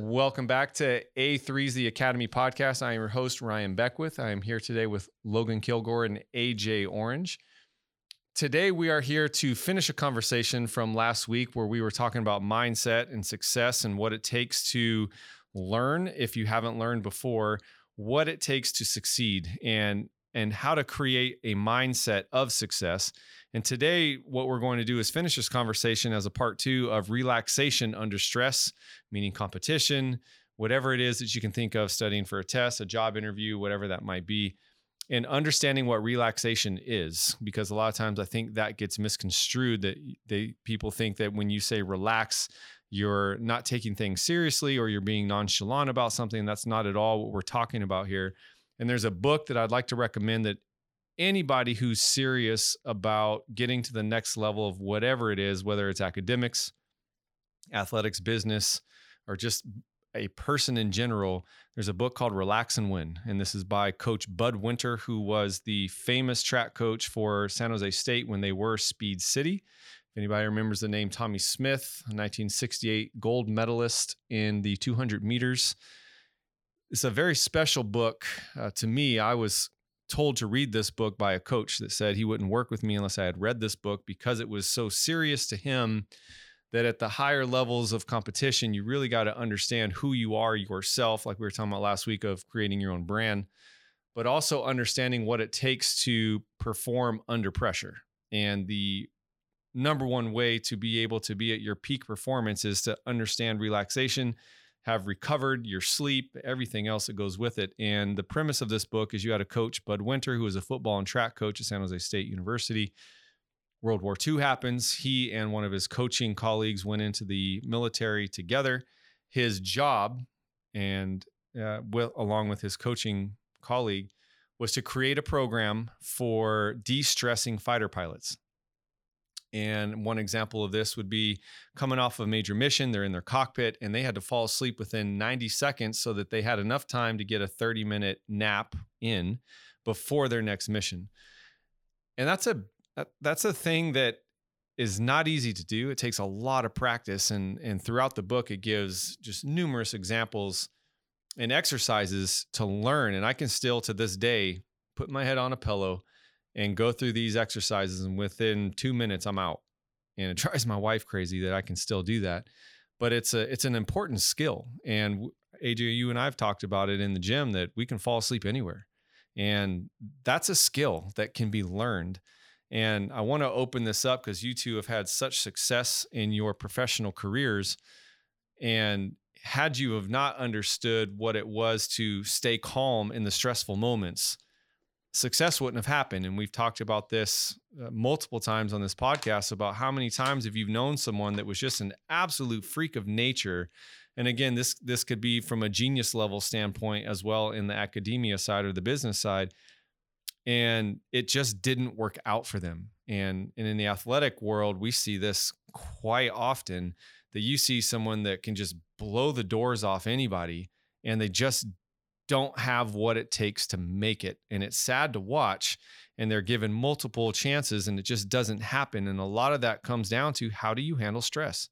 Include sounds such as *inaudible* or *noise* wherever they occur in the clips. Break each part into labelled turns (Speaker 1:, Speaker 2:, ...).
Speaker 1: Welcome back to A3's The Academy podcast. I am your host, Ryan Beckwith. I am here today with Logan Kilgore and AJ Orange. Today, we are here to finish a conversation from last week where we were talking about mindset and success and what it takes to learn, if you haven't learned before, what it takes to succeed and, and how to create a mindset of success. And today, what we're going to do is finish this conversation as a part two of relaxation under stress, meaning competition, whatever it is that you can think of studying for a test, a job interview, whatever that might be, and understanding what relaxation is. Because a lot of times I think that gets misconstrued that they people think that when you say relax, you're not taking things seriously or you're being nonchalant about something. That's not at all what we're talking about here. And there's a book that I'd like to recommend that anybody who's serious about getting to the next level of whatever it is, whether it's academics, athletics, business, or just a person in general, there's a book called Relax and Win. And this is by Coach Bud Winter, who was the famous track coach for San Jose State when they were Speed City. If anybody remembers the name Tommie Smith, 1968 gold medalist in the 200 meters. It's a very special book uh, to me. I was told to read this book by a coach that said he wouldn't work with me unless I had read this book because it was so serious to him that at the higher levels of competition, you really got to understand who you are yourself, like we were talking about last week of creating your own brand, but also understanding what it takes to perform under pressure. And the number one way to be able to be at your peak performance is to understand relaxation have recovered your sleep, everything else that goes with it. And the premise of this book is you had a coach, Bud Winter, who was a football and track coach at San Jose State University. World War II happens. He and one of his coaching colleagues went into the military together. His job, and uh, with, along with his coaching colleague, was to create a program for de stressing fighter pilots. And one example of this would be coming off of a major mission, they're in their cockpit and they had to fall asleep within 90 seconds so that they had enough time to get a 30 minute nap in before their next mission. And that's a that's a thing that is not easy to do. It takes a lot of practice and and throughout the book it gives just numerous examples and exercises to learn and I can still to this day put my head on a pillow and go through these exercises and within 2 minutes I'm out. And it *laughs* drives my wife crazy that I can still do that. But it's a it's an important skill and AJ you and I've talked about it in the gym that we can fall asleep anywhere. And that's a skill that can be learned. And I want to open this up because you two have had such success in your professional careers. And had you have not understood what it was to stay calm in the stressful moments, success wouldn't have happened. And we've talked about this uh, multiple times on this podcast about how many times have you known someone that was just an absolute freak of nature. And again, this this could be from a genius level standpoint as well in the academia side or the business side. And it just didn't work out for them. And, and in the athletic world, we see this quite often that you see someone that can just blow the doors off anybody and they just don't have what it takes to make it. And it's sad to watch. And they're given multiple chances and it just doesn't happen. And a lot of that comes down to how do you handle stress?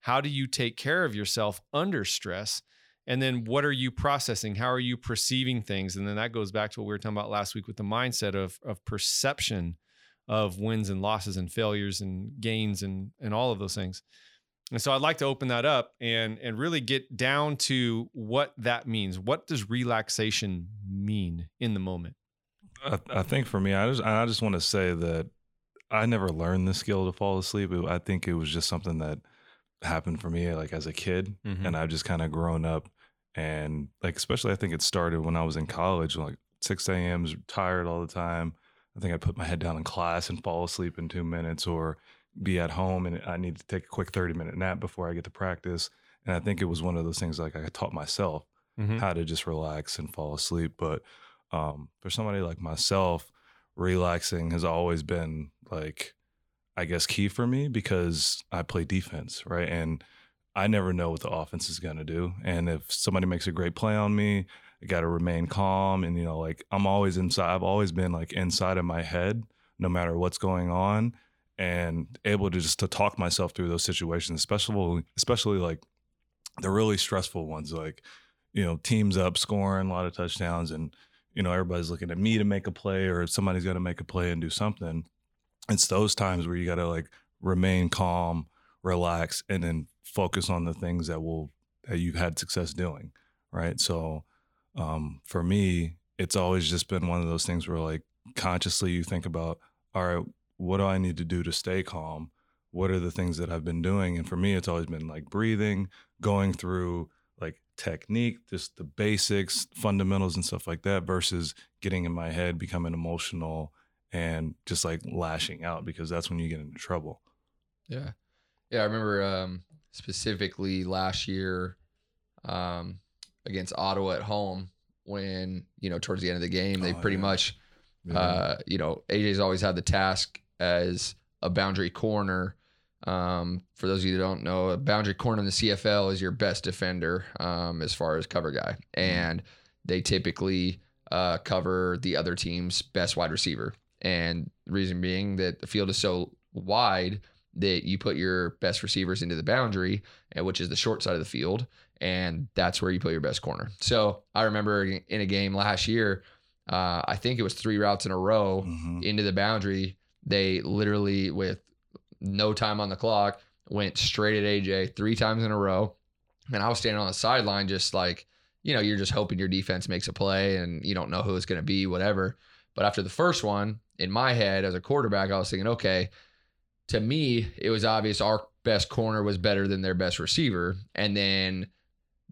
Speaker 1: How do you take care of yourself under stress? And then what are you processing? How are you perceiving things? And then that goes back to what we were talking about last week with the mindset of, of perception of wins and losses and failures and gains and, and all of those things. And so I'd like to open that up and and really get down to what that means. What does relaxation mean in the moment?
Speaker 2: I, I think for me, I just I just want to say that I never learned the skill to fall asleep. I think it was just something that happened for me like as a kid, mm-hmm. and I've just kind of grown up and like especially I think it started when I was in college, like 6 a.m. tired all the time. I think I put my head down in class and fall asleep in two minutes, or be at home and I need to take a quick 30 minute nap before I get to practice. And I think it was one of those things like I taught myself mm-hmm. how to just relax and fall asleep. But um, for somebody like myself, relaxing has always been like, I guess, key for me because I play defense, right? And I never know what the offense is going to do. And if somebody makes a great play on me, I got to remain calm. And, you know, like I'm always inside, I've always been like inside of my head, no matter what's going on and able to just to talk myself through those situations, especially especially like the really stressful ones, like you know, teams up scoring a lot of touchdowns, and you know everybody's looking at me to make a play, or somebody's got to make a play and do something. It's those times where you got to like remain calm, relax, and then focus on the things that will that you've had success doing, right? So um, for me, it's always just been one of those things where like consciously you think about, all right, what do I need to do to stay calm? What are the things that I've been doing? And for me, it's always been like breathing, going through like technique, just the basics, fundamentals, and stuff like that, versus getting in my head, becoming emotional, and just like lashing out because that's when you get into trouble.
Speaker 3: Yeah. Yeah. I remember um, specifically last year um, against Ottawa at home when, you know, towards the end of the game, they
Speaker 2: Oh,
Speaker 3: pretty
Speaker 2: yeah.
Speaker 3: much,
Speaker 2: Yeah.
Speaker 3: uh, you know, AJ's always had the task as a boundary corner. Um, for those of you that don't know, a boundary corner in the CFL is your best defender um, as far as cover guy. And they typically uh, cover the other team's best wide receiver. And the reason being that the field is so wide that you put your best receivers into the boundary, uh, which is the short side of the field, and that's where you put your best corner. So I remember in a game last year, uh, I think it was three routes in a row
Speaker 2: Mhm.
Speaker 3: into the boundary. They literally, with no time on the clock, went straight at AJ three times in a row. And I was standing on the sideline, just like, you know, you're just hoping your defense makes a play and you don't know who it's going to be, whatever. But after the first one, in my head as a quarterback, I was thinking, okay, to me, it was obvious our best corner was better than their best receiver. And then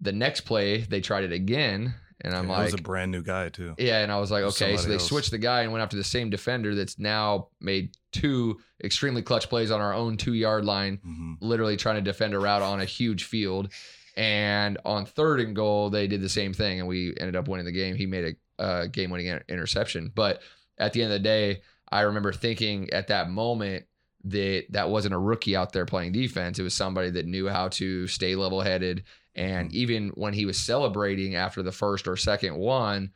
Speaker 3: the next play, they tried it again. And I'm
Speaker 2: it
Speaker 3: like,
Speaker 2: was a brand new guy too.
Speaker 3: yeah, and I was like, okay, so they
Speaker 2: else.
Speaker 3: switched the guy and went after the same defender that's now made two extremely clutch plays on our own two yard line,
Speaker 2: Mhm.
Speaker 3: literally trying to defend a route on a huge field. And on third and goal, they did the same thing, and we ended up winning the game. He made a uh, game winning interception. But at the end of the day, I remember thinking at that moment that that wasn't a rookie out there playing defense. It was somebody that knew how to stay level headed. And even when he was celebrating after the first or second one,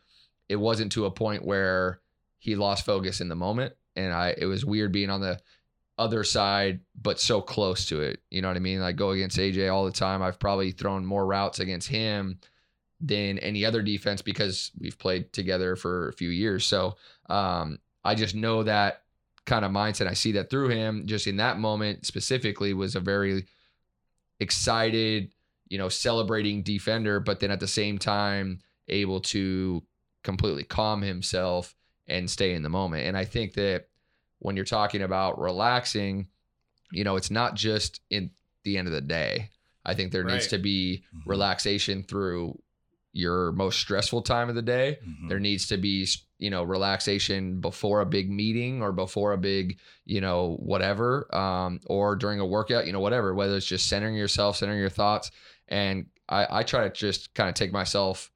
Speaker 3: it wasn't to a point where he lost focus in the moment. And I, it was weird being on the other side, but so close to it. You know what I mean? Like go against AJ all the time. I've probably thrown more routes against him than any other defense because we've played together for a few years. So um, I just know that kind of mindset. I see that through him. Just in that moment specifically, was a very excited, you know, celebrating defender, but then at the same time able to completely calm himself and stay in the moment. And I think that when you're talking about relaxing, you know, it's not just in the end of the day. I think there needs to be
Speaker 2: Mhm.
Speaker 3: relaxation through your most stressful time of the day.
Speaker 2: Mhm.
Speaker 3: There needs to be, you know, relaxation before a big meeting or before a big, you know, whatever, um, or during a workout, you know, whatever, whether it's just centering yourself, centering your thoughts. And I, I try to just kind of take myself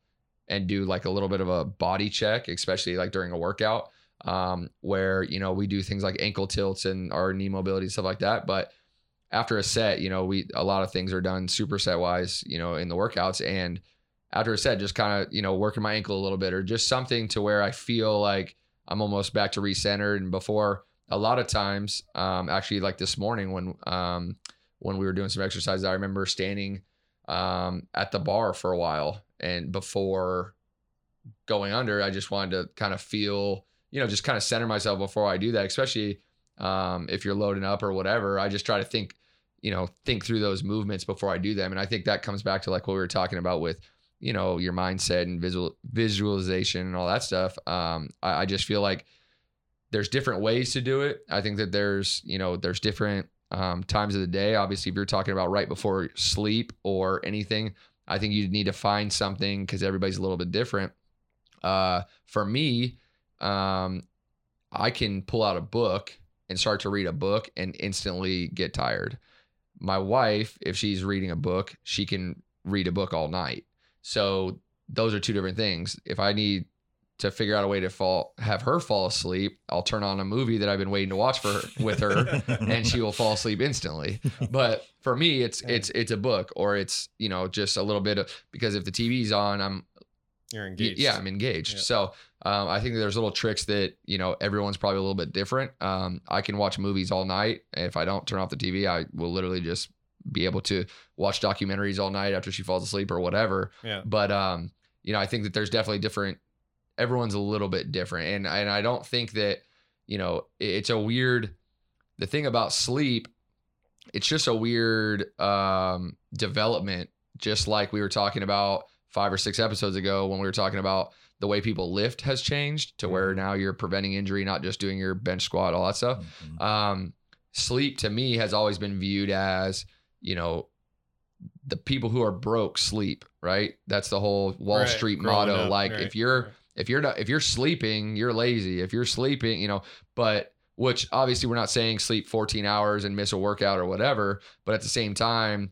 Speaker 3: and do like a little bit of a body check, especially like during a workout, um, where, you know, we do things like ankle tilts and our knee mobility, and stuff like that. But after a set, you know, we, a lot of things are done superset wise, you know, in the workouts. And, after a set, just kind of, you know, working my ankle a little bit or just something to where I feel like I'm almost back to recentered. And before a lot of times, um, actually like this morning when, um, when we were doing some exercises, I remember standing, um, at the bar for a while and before going under, I just wanted to kind of feel, you know, just kind of center myself before I do that, especially, um, if you're loading up or whatever, I just try to think, you know, think through those movements before I do them. And I think that comes back to like what we were talking about with, you know your mindset and visual visualization and all that stuff um I, I just feel like there's different ways to do it i think that there's you know there's different um, times of the day. Obviously if you're talking about right before sleep or anything i think you need to find something because everybody's a little bit different. Uh for me um i can pull out a book and start to read a book and instantly get tired. My wife if she's reading a book she can read a book all night. So those are two different things. If I need to figure out a way to fall, have her fall asleep, I'll turn on a movie that I've been waiting to watch for her, with her, *laughs* and she will fall asleep instantly. But for me, it's it's it's a book or it's you know just a little bit of because if the TV's on, I'm
Speaker 1: You're engaged.
Speaker 3: yeah I'm engaged.
Speaker 1: Yeah.
Speaker 3: So um, I think there's little tricks that you know everyone's probably a little bit different. Um, I can watch movies all night. and If I don't turn off the TV, I will literally just be able to watch documentaries all night after she falls asleep or whatever.
Speaker 1: Yeah.
Speaker 3: But um, you know, I think that there's definitely different. Everyone's a little bit different, and and I don't think that you know it's a weird. The thing about sleep, it's just a weird um, development. Just like we were talking about five or six episodes ago when we were talking about the way people lift has changed to where now you're preventing injury, not just doing your bench squat, all that stuff.
Speaker 2: Mhm.
Speaker 3: Um, sleep to me has always been viewed as, you know, the people who are broke sleep, right? That's the whole Wall
Speaker 1: Right,
Speaker 3: Street
Speaker 1: growing
Speaker 3: motto.
Speaker 1: up,
Speaker 3: like
Speaker 1: right,
Speaker 3: if you're. If you're not if you're sleeping, you're lazy. If you're sleeping, you know, but which obviously we're not saying sleep 14 hours and miss a workout or whatever, but at the same time,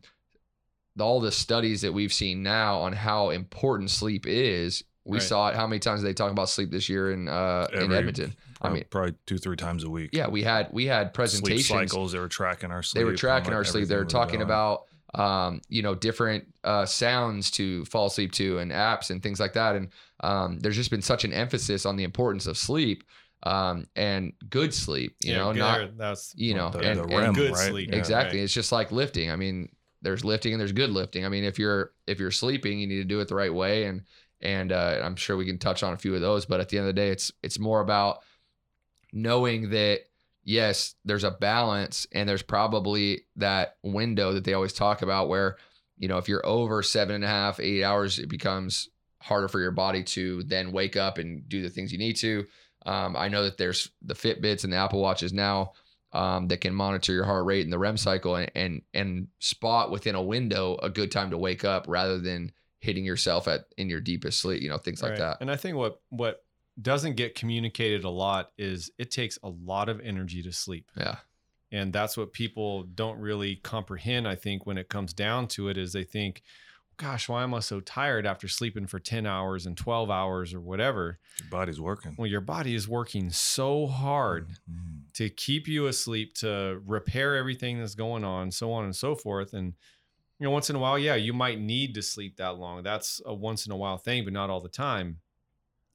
Speaker 3: all the studies that we've seen now on how important sleep is, we
Speaker 1: Right.
Speaker 3: saw it. How many times did they talk about sleep this year in uh in Edmonton? I
Speaker 2: Prob-
Speaker 3: mean-
Speaker 2: probably two, three times a week.
Speaker 3: Yeah, we had we had presentations.
Speaker 2: Sleep cycles. They were tracking our sleep.
Speaker 3: they were tracking our sleep. They were talking about um, you know different uh, sounds to fall asleep to and apps and things like that. And um, there's just been such an emphasis on the importance of sleep um, and good sleep. You
Speaker 1: Yeah,
Speaker 3: know,
Speaker 1: good-
Speaker 3: not
Speaker 1: that's
Speaker 3: you know,
Speaker 2: the,
Speaker 3: and,
Speaker 2: the
Speaker 3: and
Speaker 1: good
Speaker 2: right?
Speaker 1: sleep.
Speaker 2: Yeah.
Speaker 3: exactly.
Speaker 1: right.
Speaker 3: It's just like lifting. I mean, there's lifting and there's good lifting. I mean, if you're if you're sleeping, you need to do it the right way. And and uh, I'm sure we can touch on a few of those. But at the end of the day, it's it's more about knowing that yes, there's a balance and there's probably that window that they always talk about where, you know, if you're over seven and a half, eight hours, it becomes harder for your body to then wake up and do the things you need to. Um, I know that there's the Fitbits and the Apple Watches now um, that can monitor your heart rate and the REM cycle and, and and spot within a window a good time to wake up rather than hitting yourself at in your deepest sleep, you know, things like
Speaker 1: Right.
Speaker 3: that.
Speaker 1: And I think what what doesn't get communicated a lot is it takes a lot of energy to sleep.
Speaker 3: Yeah.
Speaker 1: And that's what people don't really comprehend. I think when it comes down to it, is they think, gosh, why am I so tired after sleeping for 10 hours and 12 hours or whatever?
Speaker 2: Your body's working.
Speaker 1: Well, your body is working so hard
Speaker 2: Mhm.
Speaker 1: to keep you asleep, to repair everything that's going on, so on and so forth. And you know, once in a while, yeah, you might need to sleep that long. That's a once in a while thing, but not all the time.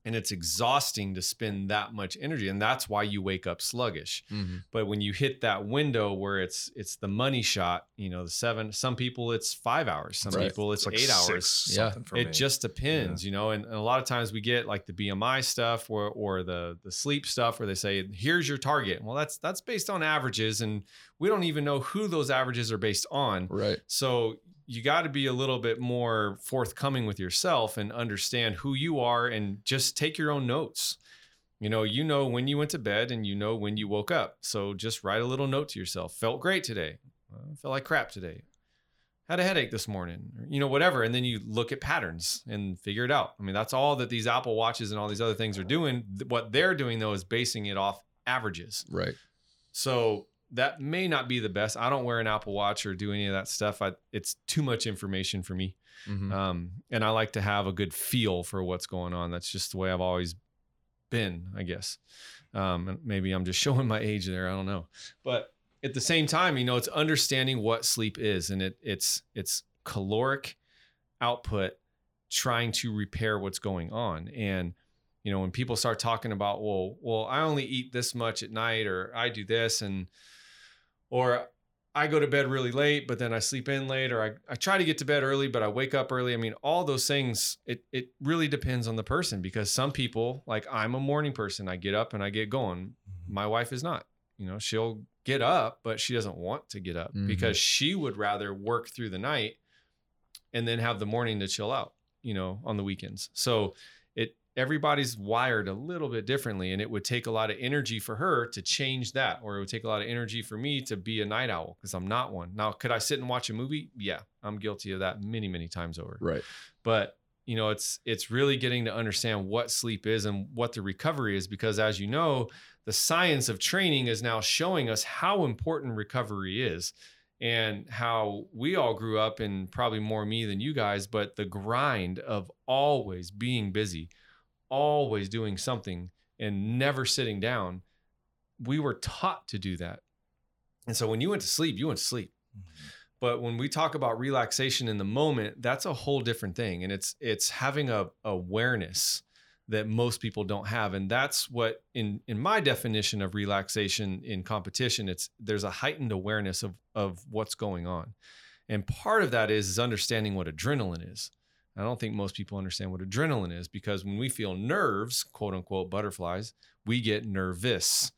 Speaker 1: And it's exhausting to spend that much energy, and that's why you wake up sluggish.
Speaker 3: Mhm.
Speaker 1: But when you hit that window where it's it's the money shot, you know, the seven. Some people it's five hours. Some
Speaker 3: Right.
Speaker 1: people it's,
Speaker 2: like
Speaker 1: eight
Speaker 2: six
Speaker 1: hours
Speaker 3: Yeah.
Speaker 2: something for
Speaker 1: it
Speaker 2: me.
Speaker 1: just depends you know and, and a lot of times we get like the bmi stuff or or the the sleep stuff where they say here's your target well that's that's based on averages and we don't even know who those averages are based on
Speaker 3: Right.
Speaker 1: so you got to be a little bit more forthcoming with yourself and understand who you are and just take your own notes. You know you know when you went to bed and you know when you woke up. So just write a little note to yourself. Felt great today. Felt like crap today. Had a headache this morning or, you know whatever. And then you look at patterns and figure it out. I mean that's all that these apple watches and all these other things are doing. What they're doing though is basing it off averages.
Speaker 3: Right.
Speaker 1: so that may not be the best. I don't wear an apple watch or do any of that stuff. I, it's too much information for me.
Speaker 3: Mhm.
Speaker 1: um, and i like to have a good feel for what's going on. That's just the way i've always been i guess. Um, and maybe i'm just *laughs* showing my age there. I don't know. But at the same time you know it's understanding what sleep is and it it's it's caloric output trying to repair what's going on. And you know when people start talking about well well i only eat this much at night or i do this and or i go to bed really late but then i sleep in late or i, I try to get to bed early but i wake up early. I mean all those things it, it really depends on the person because some people like i'm a morning person. I get up and i get going. My wife is not. You know she'll get up but she doesn't want to get up
Speaker 3: Mhm.
Speaker 1: because she would rather work through the night and then have the morning to chill out you know on the weekends. So everybody's wired a little bit differently and it would take a lot of energy for her to change that or it would take a lot of energy for me to be a night owl because i'm not one. Now could i sit and watch a movie? Yeah i'm guilty of that many many times over.
Speaker 3: Right.
Speaker 1: but you know it's it's really getting to understand what sleep is and what the recovery is because as you know the science of training is now showing us how important recovery is and how we all grew up and probably more me than you guys but the grind of always being busy always doing something and never sitting down we were taught to do that. And so when you went to sleep you went to sleep. Mm-hmm. But when we talk about relaxation in the moment that's a whole different thing. And it's it's having a awareness that most people don't have. And that's what in in my definition of relaxation in competition it's there's a heightened awareness of of what's going on. And part of that is, is understanding what adrenaline is. I don't think most people understand what adrenaline is because when we feel nerves, quote unquote butterflies, we get nervous.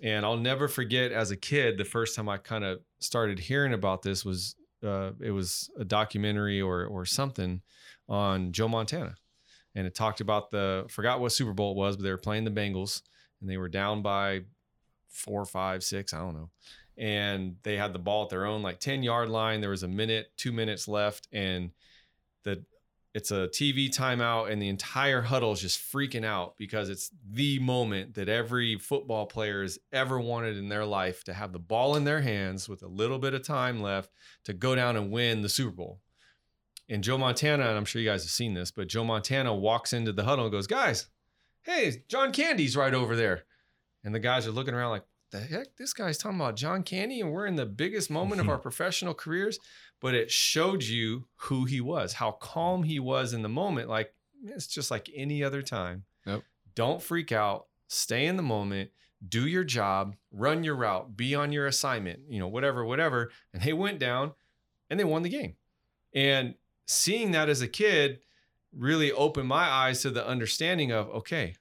Speaker 1: And I'll never forget as a kid, the first time I kind of started hearing about this was uh, it was a documentary or or something on Joe Montana, and it talked about the forgot what Super Bowl it was, but they were playing the Bengals and they were down by four, five, six, I don't know, and they had the ball at their own like ten yard line. There was a minute, two minutes left, and the it's a TV timeout, and the entire huddle is just freaking out because it's the moment that every football player has ever wanted in their life to have the ball in their hands with a little bit of time left to go down and win the Super Bowl. And Joe Montana, and I'm sure you guys have seen this, but Joe Montana walks into the huddle and goes, Guys, hey, John Candy's right over there. And the guys are looking around like, the heck? This guy's talking about John Candy, and we're in the biggest moment of *laughs* our professional careers but it showed you who he was, how calm he was in the moment. Like it's just like any other time.
Speaker 3: Nope.
Speaker 1: Don't freak out. Stay in the moment. Do your job. Run your route. Be on your assignment. You know, whatever, whatever. And they went down, and they won the game. And seeing that as a kid really opened my eyes to the understanding of okay,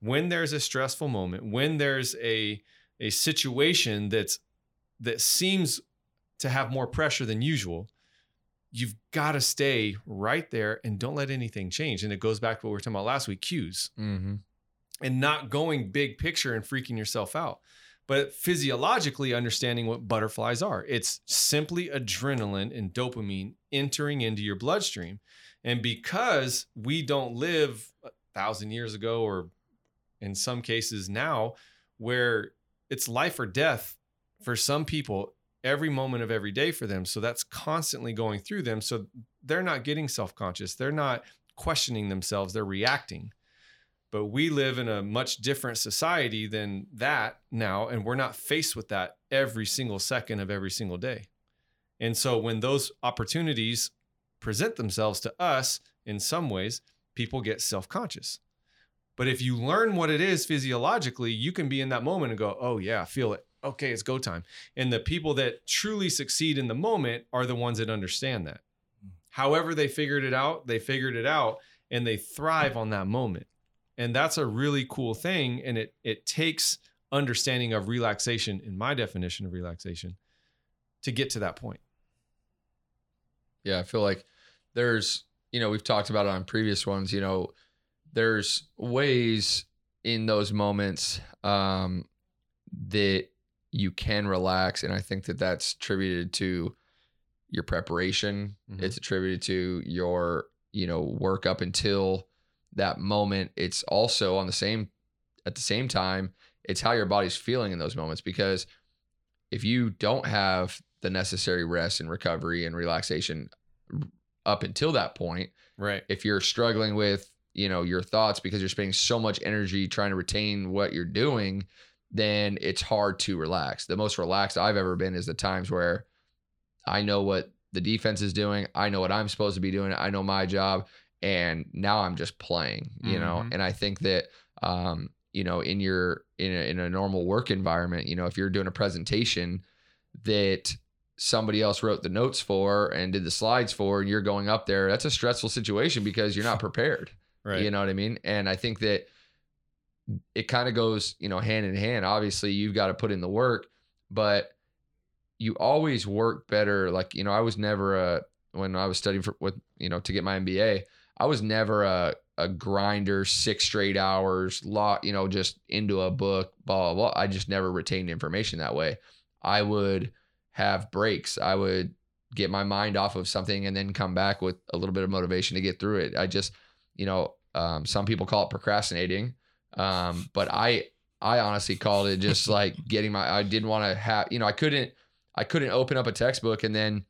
Speaker 1: when there's a stressful moment, when there's a a situation that's that seems to have more pressure than usual, you've got to stay right there and don't let anything change. And it goes back to what we were talking about last week cues
Speaker 3: mm-hmm.
Speaker 1: and not going big picture and freaking yourself out. But physiologically understanding what butterflies are, it's simply adrenaline and dopamine entering into your bloodstream. And because we don't live a thousand years ago, or in some cases now, where it's life or death for some people every moment of every day for them. So that's constantly going through them. So they're not getting self conscious. They're not questioning themselves. They're reacting. But we live in a much different society than that now. And we're not faced with that every single second of every single day. And so when those opportunities present themselves to us in some ways, people get self conscious. But if you learn what it is physiologically, you can be in that moment and go, oh, yeah, feel it okay, it's go time. And the people that truly succeed in the moment are the ones that understand that. Mm. However, they figured it out, they figured it out and they thrive on that moment. And that's a really cool thing. And it it takes understanding of relaxation, in my definition of relaxation, to get to that point.
Speaker 3: Yeah, I feel like there's, you know, we've talked about it on previous ones, you know, there's ways in those moments um, that you can relax and i think that that's attributed to your preparation. Mm-hmm. it's attributed to your you know work up until that moment. It's also on the same at the same time it's how your body's feeling in those moments because if you don't have the necessary rest and recovery and relaxation up until that point
Speaker 1: right.
Speaker 3: if you're struggling with you know your thoughts because you're spending so much energy trying to retain what you're doing then it's hard to relax. The most relaxed I've ever been is the times where I know what the defense is doing, I know what I'm supposed to be doing, I know my job, and now I'm just playing, you mm-hmm. know. And I think that um, you know, in your in a, in a normal work environment, you know, if you're doing a presentation that somebody else wrote the notes for and did the slides for and you're going up there, that's a stressful situation because you're not prepared.
Speaker 1: Right.
Speaker 3: You know what I mean? And I think that it kind of goes, you know, hand in hand. Obviously, you've got to put in the work, but you always work better. Like, you know, I was never a when I was studying for with, you know, to get my MBA, I was never a a grinder, six straight hours, lot, you know, just into a book, blah, blah, blah. I just never retained information that way. I would have breaks. I would get my mind off of something and then come back with a little bit of motivation to get through it. I just, you know, um, some people call it procrastinating. Um, but I I honestly called it just *laughs* like getting my I didn't want to have you know I couldn't I couldn't open up a textbook and then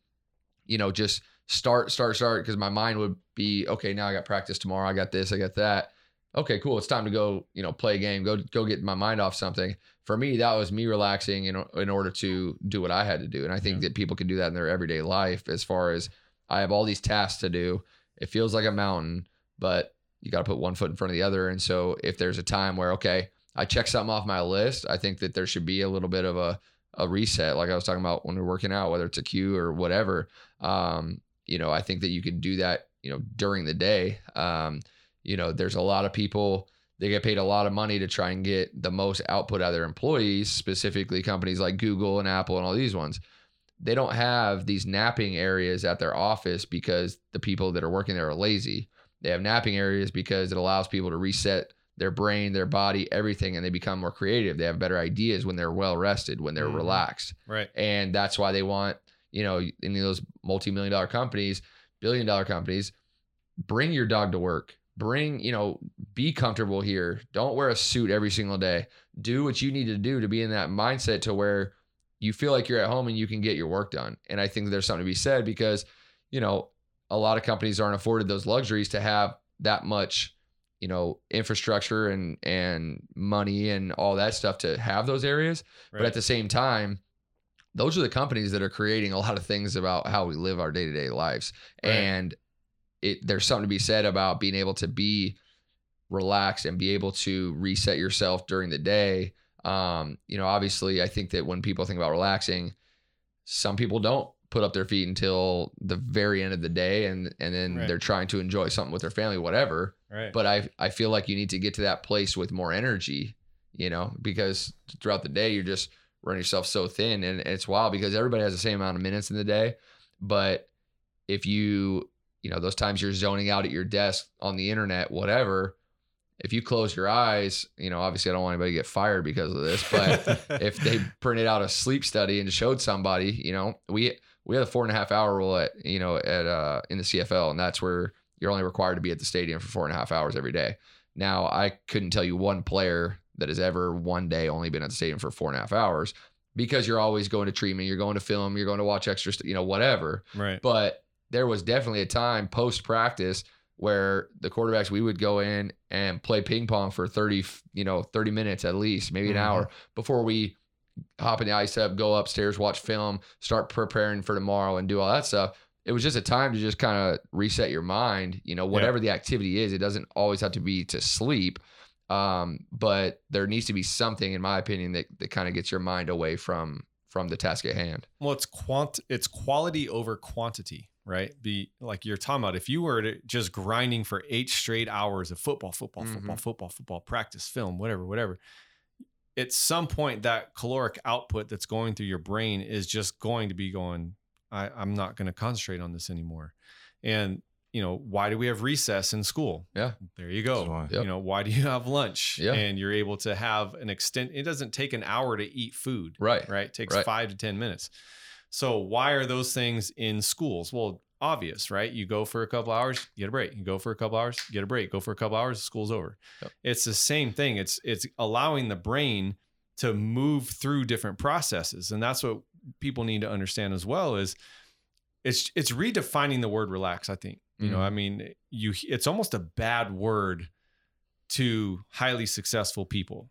Speaker 3: you know just start start start because my mind would be okay now I got practice tomorrow. I got this I got that. Okay cool. It's time to go you know play a game. Go go get my mind off something. For me that was me relaxing in, in order to do what I had to do. And I think yeah. that people can do that in their everyday life as far as I have all these tasks to do. It feels like a mountain but you got to put one foot in front of the other. And so if there's a time where, okay, I check something off my list, I think that there should be a little bit of a, a reset, like I was talking about when we're working out, whether it's a cue or whatever. Um, you know, I think that you can do that, you know, during the day. Um, you know, there's a lot of people they get paid a lot of money to try and get the most output out of their employees, specifically companies like Google and Apple and all these ones. They don't have these napping areas at their office because the people that are working there are lazy. They have napping areas because it allows people to reset their brain, their body, everything, and they become more creative. They have better ideas when they're well rested, when they're
Speaker 1: Mhm.
Speaker 3: relaxed.
Speaker 1: Right.
Speaker 3: And that's why they want, you know, any of those multi million dollar companies, billion dollar companies, bring your dog to work. Bring, you know, be comfortable here. Don't wear a suit every single day. Do what you need to do to be in that mindset to where you feel like you're at home and you can get your work done. And I think there's something to be said because, you know, a lot of companies aren't afforded those luxuries to have that much, you know, infrastructure and and money and all that stuff to have those areas. But at the same time, those are the companies that are creating a lot of things about how we live our day-to-day lives.
Speaker 1: Right.
Speaker 3: And it there's something to be said about being able to be relaxed and be able to reset yourself during the day. Um, you know, obviously I think that when people think about relaxing, some people don't put up their feet until the very end of the day and and then
Speaker 1: Right.
Speaker 3: they're trying to enjoy something with their family, whatever
Speaker 1: right.
Speaker 3: but I I feel like you need to get to that place with more energy, you know, because throughout the day you're just running yourself so thin, and it's wild because everybody has the same amount of minutes in the day, but if you you know those times you're zoning out at your desk on the internet, whatever. If you close your eyes, you know, obviously I don't want anybody to get fired because of this, but *laughs* if they printed out a sleep study and showed somebody, you know, we we have a four and a half hour rule at you know at uh in the CFL, and that's where you're only required to be at the stadium for four and a half hours every day. Now I couldn't tell you one player that has ever one day only been at the stadium for four and a half hours because you're always going to treatment, you're going to film, you're going to watch extra, st- you know, whatever.
Speaker 1: right.
Speaker 3: But there was definitely a time post practice where the quarterbacks we would go in and play ping pong for 30 you know 30 minutes at least maybe an
Speaker 1: Mhm.
Speaker 3: hour before we hop in the ice up go upstairs watch film start preparing for tomorrow and do all that stuff it was just a time to just kind of reset your mind you know whatever the activity is it doesn't always have to be to sleep um, but there needs to be something in my opinion that, that kind of gets your mind away from from the task at hand
Speaker 1: Well, it's quant it's quality over quantity, right? Be like you're talking about if you were to just grinding for eight straight hours of football, football, football,
Speaker 3: Mhm.
Speaker 1: football, football, practice, film, whatever, whatever. At some point, that caloric output that's going through your brain is just going to be going, I, I'm not going to concentrate on this anymore. And you know, why do we have recess in school?
Speaker 3: Yeah.
Speaker 1: There you go.
Speaker 3: Yep.
Speaker 1: You know, why do you have lunch?
Speaker 3: Yeah.
Speaker 1: And you're able to have an extent, it doesn't take an hour to eat food
Speaker 3: right
Speaker 1: right? It takes
Speaker 3: Right.
Speaker 1: five to 10 minutes. So why are those things in schools? Well, obvious, right? You go for a couple hours, get a break. You go for a couple hours, get a break. Go for a couple hours, school's over.
Speaker 3: Yep.
Speaker 1: It's the same thing. It's it's allowing the brain to move through different processes. And that's what people need to understand as well is it's it's redefining the word relax, I think. You know,
Speaker 3: Mhm.
Speaker 1: I mean, you it's almost a bad word to highly successful people.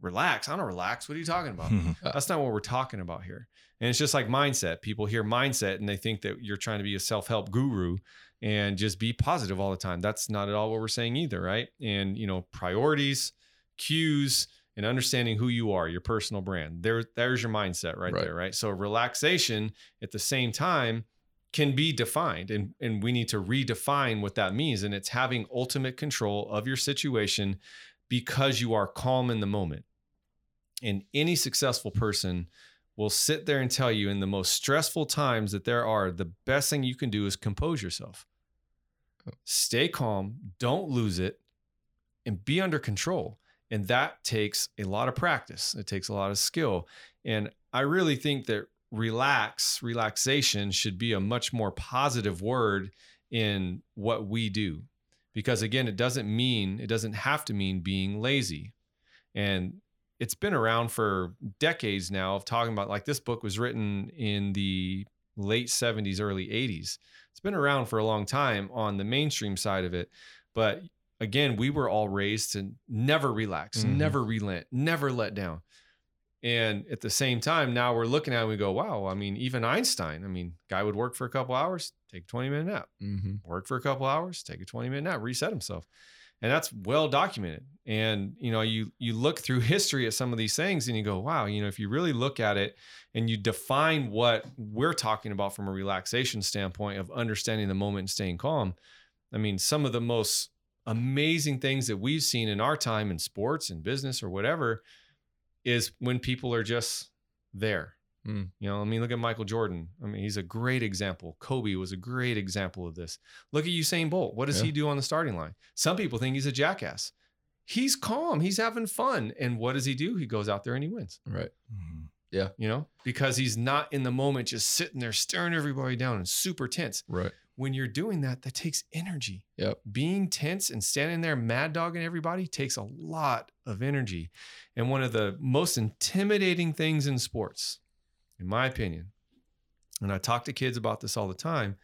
Speaker 1: Relax. I don't relax. What are you talking about? *laughs* That's not what we're talking about here. And it's just like mindset. People hear mindset and they think that you're trying to be a self help guru and just be positive all the time. That's not at all what we're saying either, right? And, you know, priorities, cues, and understanding who you are, your personal brand. There, there's your mindset right,
Speaker 3: Right.
Speaker 1: there, right? So relaxation at the same time can be defined and, and we need to redefine what that means. And it's having ultimate control of your situation because you are calm in the moment. And any successful person will sit there and tell you in the most stressful times that there are, the best thing you can do is compose yourself. Oh. Stay calm, don't lose it, and be under control. And that takes a lot of practice. It takes a lot of skill. And I really think that relax, relaxation should be a much more positive word in what we do. Because again, it doesn't mean, it doesn't have to mean being lazy. And it's been around for decades now of talking about like this book was written in the late 70s, early 80s. It's been around for a long time on the mainstream side of it. But again, we were all raised to never relax,
Speaker 3: Mhm.
Speaker 1: never relent, never let down. And at the same time, now we're looking at it and we go, wow, I mean, even Einstein, I mean, guy would work for a couple hours, take a 20 minute nap,
Speaker 3: mm-hmm.
Speaker 1: work for a couple hours, take a 20 minute nap, reset himself. And that's well documented. And you know you you look through history at some of these things and you go wow you know if you really look at it and you define what we're talking about from a relaxation standpoint of understanding the moment and staying calm i mean some of the most amazing things that we've seen in our time in sports and business or whatever is when people are just there
Speaker 3: Mm.
Speaker 1: you know, I mean, look at Michael Jordan. I mean, he's a great example. Kobe was a great example of this. Look at Usain Bolt. What does
Speaker 3: Yeah.
Speaker 1: he do on the starting line? Some people think he's a jackass. He's calm. He's having fun. And what does he do? He goes out there and he wins.
Speaker 3: Right.
Speaker 2: Mhm.
Speaker 1: You know, because he's not in the moment, just sitting there staring everybody down and super tense.
Speaker 3: Right.
Speaker 1: When you're doing that, that takes energy.
Speaker 3: Yep.
Speaker 1: Being tense and standing there mad dogging everybody takes a lot of energy. And one of the most intimidating things in sports, in my opinion, and I talk to kids about this all the time,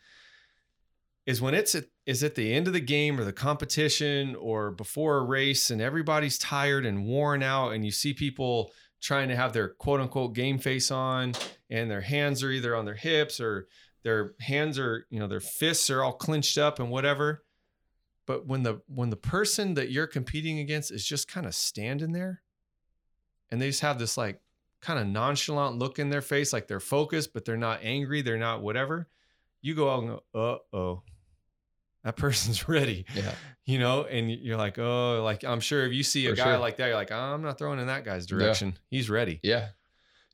Speaker 1: is when it's at, is at the end of the game or the competition or before a race and everybody's tired and worn out and you see people trying to have their quote unquote game face on and their hands are either on their hips or their hands are you know their fists are all clenched up and whatever but when the when the person that you're competing against is just kind of standing there and they just have this like kind of nonchalant look in their face like they're focused but they're not angry they're not whatever you go out and go uh-oh that *laughs* person's ready
Speaker 3: Yeah.
Speaker 1: you know and you're like oh like i'm sure if you see a
Speaker 3: For
Speaker 1: guy
Speaker 3: sure.
Speaker 1: like that you're like oh, i'm not throwing in that guy's direction he's ready
Speaker 3: Yeah.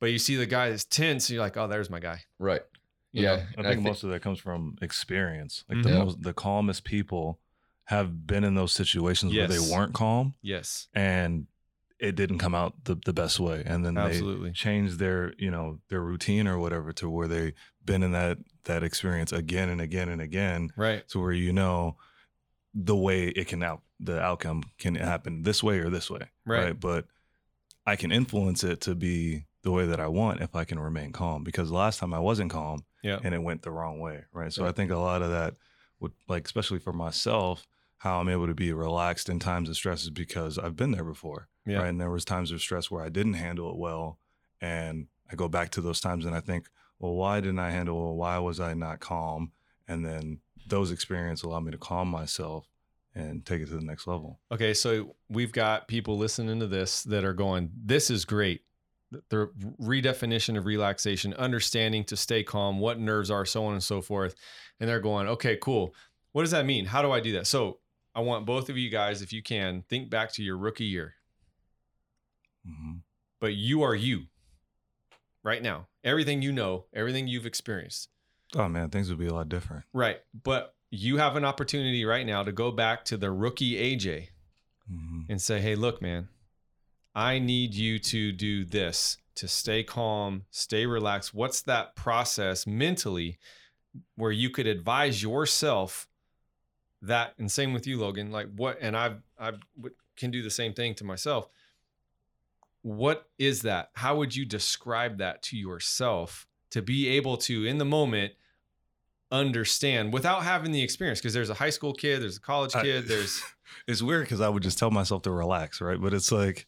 Speaker 1: but you see the guy that's tense you're like oh there's my guy
Speaker 3: Right.
Speaker 1: you
Speaker 3: Yeah.
Speaker 1: know?
Speaker 2: I
Speaker 3: and
Speaker 2: think most of that comes from experience. Like the
Speaker 1: Mhm.
Speaker 3: Yeah.
Speaker 2: most, the calmest people have been in those situations where they weren't calm
Speaker 1: yes
Speaker 2: and it didn't come out the, the best way. And then
Speaker 1: Absolutely.
Speaker 2: they changed their, you know, their routine or whatever to where they've been in that that experience again and again and again
Speaker 1: right
Speaker 2: to where you know the way it can out the outcome can happen this way or this way.
Speaker 1: Right.
Speaker 2: But I can influence it to be the way that I want if I can remain calm. Because last time I wasn't calm
Speaker 1: yeah
Speaker 2: and it went the wrong way. Right. So. I think a lot of that would like especially for myself, how I'm able to be relaxed in times of stress is because I've been there before.
Speaker 1: Yeah.
Speaker 2: Right. And there was times of stress where I didn't handle it well. And I go back to those times and I think, well, why didn't I handle it? Why was I not calm? And then those experiences allow me to calm myself and take it to the next level.
Speaker 1: Okay, so we've got people listening to this that are going, this is great. The redefinition of relaxation, understanding to stay calm, what nerves are, so on and so forth. And they're going, okay, cool. What does that mean? How do I do that? So I want both of you guys, if you can, think back to your rookie year,
Speaker 2: hmm
Speaker 1: but you are you right now. Everything you know, everything you've experienced.
Speaker 2: Oh man, things would be a lot different.
Speaker 1: Right. But you have an opportunity right now to go back to the rookie AJ
Speaker 2: hmm
Speaker 1: and say, hey, look, man, I need you to do this to stay calm, stay relaxed. What's that process mentally where you could advise yourself that, and same with you, Logan, like what, and I I can do the same thing to myself. What is that? How would you describe that to yourself to be able to, in the moment, understand without having the experience? Because there's a high school kid, there's a college
Speaker 2: I-
Speaker 1: kid, there's *laughs*
Speaker 2: it's weird because I would just tell myself to relax, right? But it's like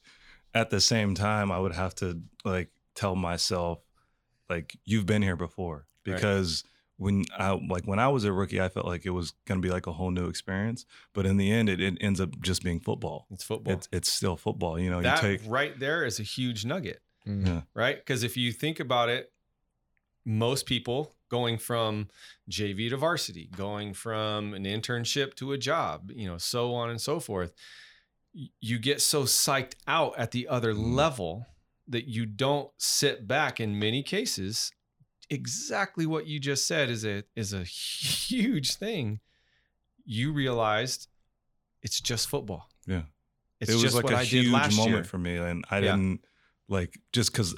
Speaker 2: at the same time, I would have to like tell myself, like, you've been here before.
Speaker 1: Right.
Speaker 2: Because when I like when I was a rookie, I felt like it was gonna be like a whole new experience. But in the end, it, it ends up just being football.
Speaker 1: it's football.
Speaker 2: It's it's still football. You know,
Speaker 1: that
Speaker 2: you take
Speaker 1: right there is a huge nugget,
Speaker 3: Mhm.
Speaker 2: Yeah.
Speaker 1: right? Because if you think about it, most people going from JV to varsity, going from an internship to a job, you know, so on and so forth, you get so psyched out at the other
Speaker 2: Mm.
Speaker 1: level that you don't sit back in many cases. Exactly what you just said is a is a *laughs* huge thing. You realized it's just football.
Speaker 2: Yeah.
Speaker 1: It's
Speaker 2: it was
Speaker 1: just
Speaker 2: like a
Speaker 1: I
Speaker 2: huge moment
Speaker 1: year.
Speaker 2: for me, and I
Speaker 1: Yeah.
Speaker 2: didn't like just because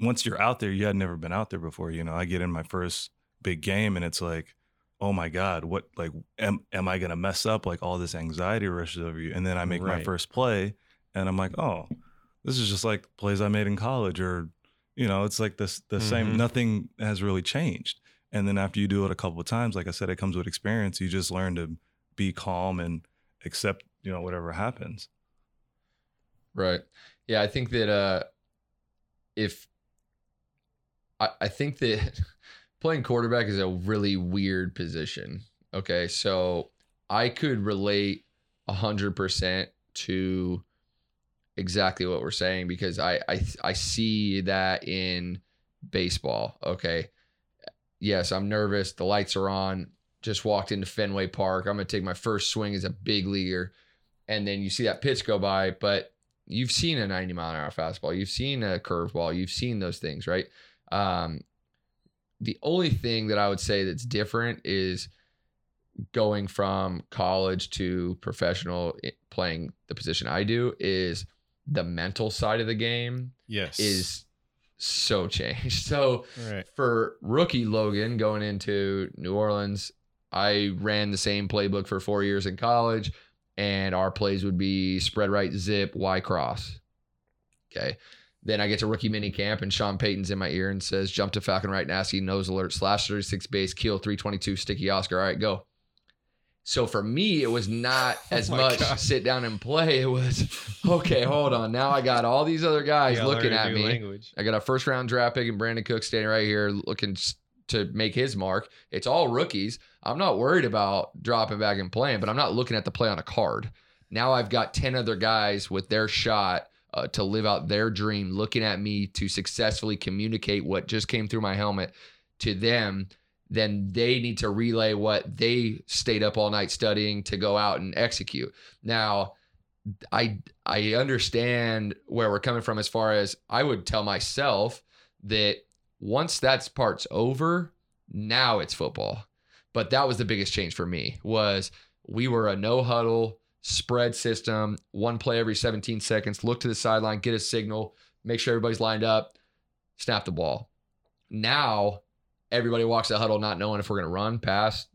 Speaker 2: once you're out there, you had never been out there before. You know, I get in my first big game, and it's like, oh my god, what like am am I gonna mess up? Like all this anxiety rushes over you, and then I make my first play, and I'm like, oh, this is just like plays I made in college, or you know, it's like this the
Speaker 1: Mhm.
Speaker 2: same. Nothing has really changed. And then after you do it a couple of times, like I said, it comes with experience. You just learn to be calm and accept, you know, whatever happens.
Speaker 3: Right. Yeah, I think that uh if I, I think that *laughs* playing quarterback is a really weird position. Okay. So I could relate hundred percent to exactly what we're saying because I, I I see that in baseball. Okay. Yes, I'm nervous. The lights are on. Just walked into Fenway Park. I'm gonna take my first swing as a big leaguer. And then you see that pitch go by, but you've seen a 90 mile an hour fastball, you've seen a curveball, you've seen those things, right? Um, the only thing that I would say that's different is going from college to professional playing the position I do is the mental side of the game
Speaker 1: yes
Speaker 3: is so changed. *laughs* So
Speaker 1: right.
Speaker 3: for rookie Logan going into New Orleans, I ran the same playbook for 4 years in college and our plays would be spread right zip Y cross. Okay. Then I get to rookie mini camp and Sean Payton's in my ear and says, jump to Falcon right nasty, nose alert, slash 36 base, kill 322, sticky Oscar. All right, go. So for me, it was not *laughs* oh as oh much God. sit down and play. It was, okay, hold on. Now I got all these other guys looking at me. Language. I got a first round draft pick and Brandon Cook standing right here looking to make his mark. It's all rookies. I'm not worried about dropping back and playing, but I'm not looking at the play on a card. Now I've got 10 other guys with their shot uh, to live out their dream, looking at me to successfully communicate what just came through my helmet to them. Then they need to relay what they stayed up all night studying to go out and execute. Now, I I understand where we're coming from as far as I would tell myself that once that part's over, now it's football. But that was the biggest change for me was we were a no huddle spread system, one play every 17 seconds, look to the sideline, get a signal, make sure everybody's lined up, snap the ball. Now everybody walks the huddle not knowing if we're going to run, pass,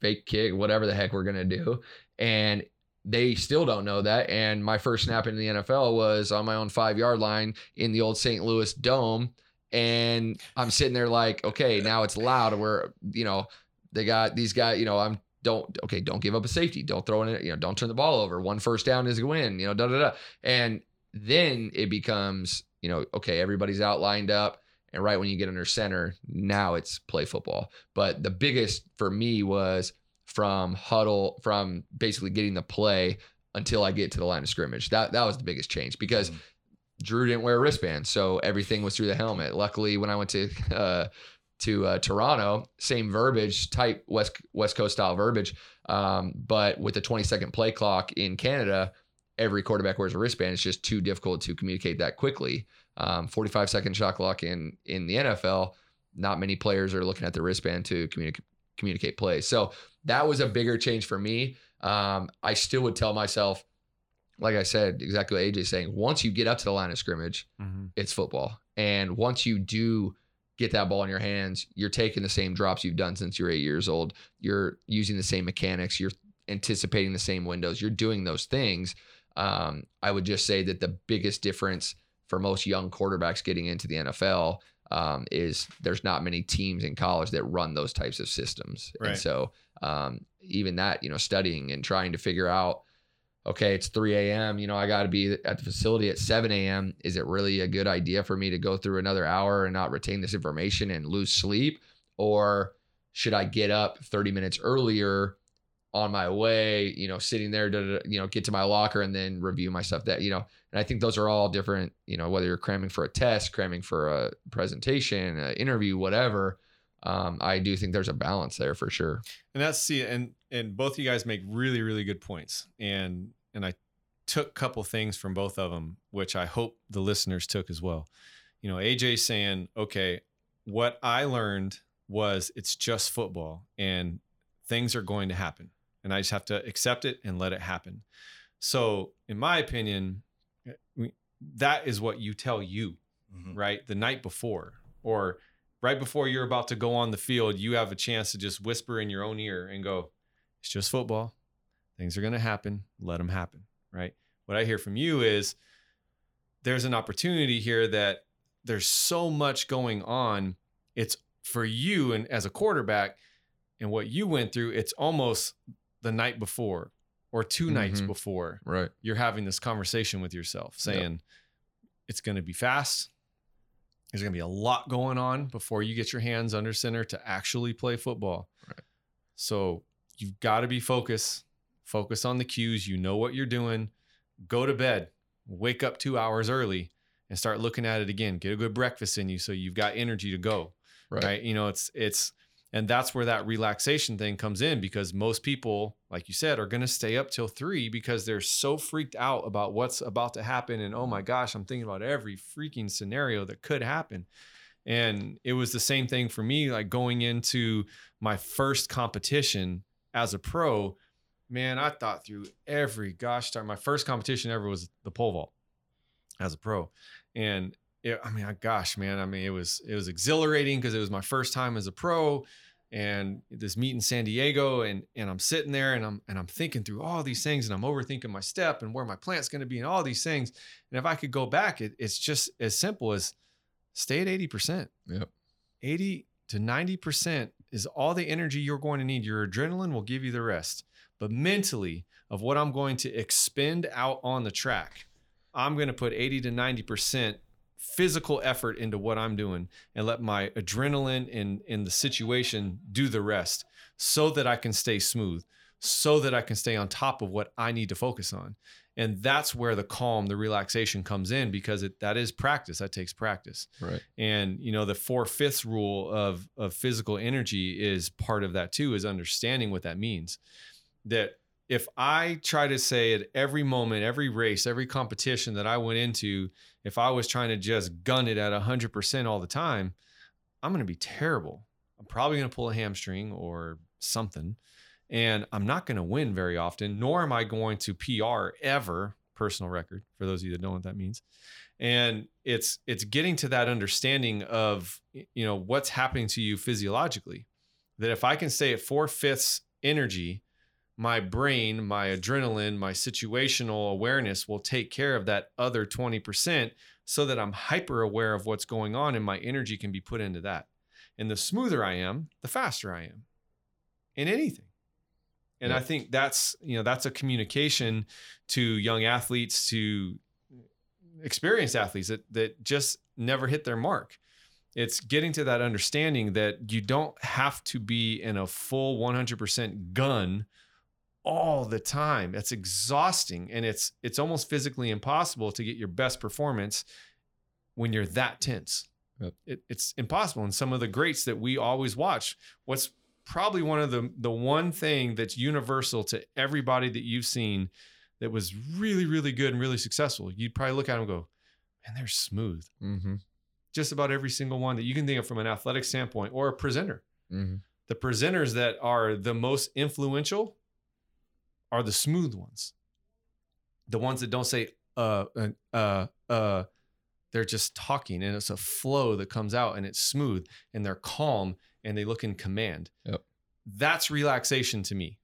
Speaker 3: fake kick, whatever the heck we're going to do. And they still don't know that. And my first snap in the NFL was on my own five yard line in the old St. Louis Dome. And I'm sitting there like, okay, now it's loud. We're, you know, they got these guys, you know, I'm don't okay, don't give up a safety. Don't throw in it, you know, don't turn the ball over. One first down is a win, you know, da da da. And then it becomes, you know, okay, everybody's out lined up. And right when you get under center, now it's play football. But the biggest for me was from huddle, from basically getting the play until I get to the line of scrimmage. That that was the biggest change because mm. Drew didn't wear a wristband, so everything was through the helmet. Luckily, when I went to *laughs* uh, to uh, Toronto, same verbiage, type West West Coast style verbiage, um, but with the 20 second play clock in Canada, every quarterback wears a wristband. It's just too difficult to communicate that quickly. Um, 45 second shot clock in in the NFL, not many players are looking at the wristband to communicate communicate plays. So that was a bigger change for me. Um, I still would tell myself, like I said, exactly what AJ's saying. Once you get up to the line of scrimmage, mm-hmm. it's football, and once you do get that ball in your hands, you're taking the same drops you've done since you're eight years old. You're using the same mechanics. You're anticipating the same windows. You're doing those things. Um, I would just say that the biggest difference for most young quarterbacks getting into the NFL um, is there's not many teams in college that run those types of systems. Right. And so um, even that, you know, studying and trying to figure out okay, it's 3 a.m. You know, I got to be at the facility at 7 a.m. Is it really a good idea for me to go through another hour and not retain this information and lose sleep? Or should I get up 30 minutes earlier on my way, you know, sitting there to, you know, get to my locker and then review my stuff that, you know, and I think those are all different, you know, whether you're cramming for a test, cramming for a presentation, an interview, whatever. Um, I do think there's a balance there for sure.
Speaker 1: And that's see, and and both you guys make really really good points and and i took a couple things from both of them which i hope the listeners took as well you know aj saying okay what i learned was it's just football and things are going to happen and i just have to accept it and let it happen so in my opinion that is what you tell you mm-hmm. right the night before or right before you're about to go on the field you have a chance to just whisper in your own ear and go it's just football. Things are going to happen. Let them happen. Right. What I hear from you is there's an opportunity here that there's so much going on. It's for you and as a quarterback and what you went through, it's almost the night before or 2 mm-hmm. nights before.
Speaker 3: Right.
Speaker 1: You're having this conversation with yourself saying yep. it's going to be fast. There's going to be a lot going on before you get your hands under center to actually play football. Right. So you've got to be focused focus on the cues. You know what you're doing. Go to bed, wake up two hours early, and start looking at it again. Get a good breakfast in you so you've got energy to go. Right. right? You know, it's it's and that's where that relaxation thing comes in because most people, like you said, are going to stay up till three because they're so freaked out about what's about to happen. And oh my gosh, I'm thinking about every freaking scenario that could happen. And it was the same thing for me, like going into my first competition as a pro. Man, I thought through every gosh darn. My first competition ever was the pole vault as a pro, and it, I mean, gosh, man, I mean, it was it was exhilarating because it was my first time as a pro and this meet in San Diego and and I'm sitting there and I'm and I'm thinking through all these things and I'm overthinking my step and where my plant's going to be and all these things. And if I could go back, it, it's just as simple as stay at 80%.
Speaker 3: Yep.
Speaker 1: 80 to 90% is all the energy you're going to need. Your adrenaline will give you the rest. But mentally, of what I'm going to expend out on the track, I'm going to put 80 to 90% physical effort into what I'm doing and let my adrenaline in in the situation do the rest so that I can stay smooth, so that I can stay on top of what I need to focus on. And that's where the calm, the relaxation comes in because it that is practice. That takes practice.
Speaker 3: Right.
Speaker 1: And you know, the four fifths rule of of physical energy is part of that too, is understanding what that means. That if I try to say at every moment, every race, every competition that I went into, if I was trying to just gun it at 100% all the time, I'm going to be terrible. I'm probably going to pull a hamstring or something. And I'm not going to win very often, nor am I going to PR ever, personal record, for those of you that don't know what that means. And it's it's getting to that understanding of you know what's happening to you physiologically. That if I can stay at four fifths energy my brain, my adrenaline, my situational awareness will take care of that other 20% so that I'm hyper aware of what's going on and my energy can be put into that. And the smoother I am, the faster I am in anything. And yeah. I think that's, you know, that's a communication to young athletes, to experienced athletes that that just never hit their mark. It's getting to that understanding that you don't have to be in a full 100% gun all the time. It's exhausting and it's it's almost physically impossible to get your best performance when you're that tense. Yep. It, it's impossible. And some of the greats that we always watch, what's probably one of the the one thing that's universal to everybody that you've seen that was really really good and really successful. You'd probably look at them and go, "Man, they're smooth."
Speaker 3: Mm-hmm.
Speaker 1: Just about every single one that you can think of from an athletic standpoint or a presenter. Mm-hmm. The presenters that are the most influential are the smooth ones. The ones that don't say uh uh uh, uh they're just talking and it's a flow that comes out and it's smooth and they're calm and they look in command.
Speaker 3: Yep.
Speaker 1: That's relaxation to me.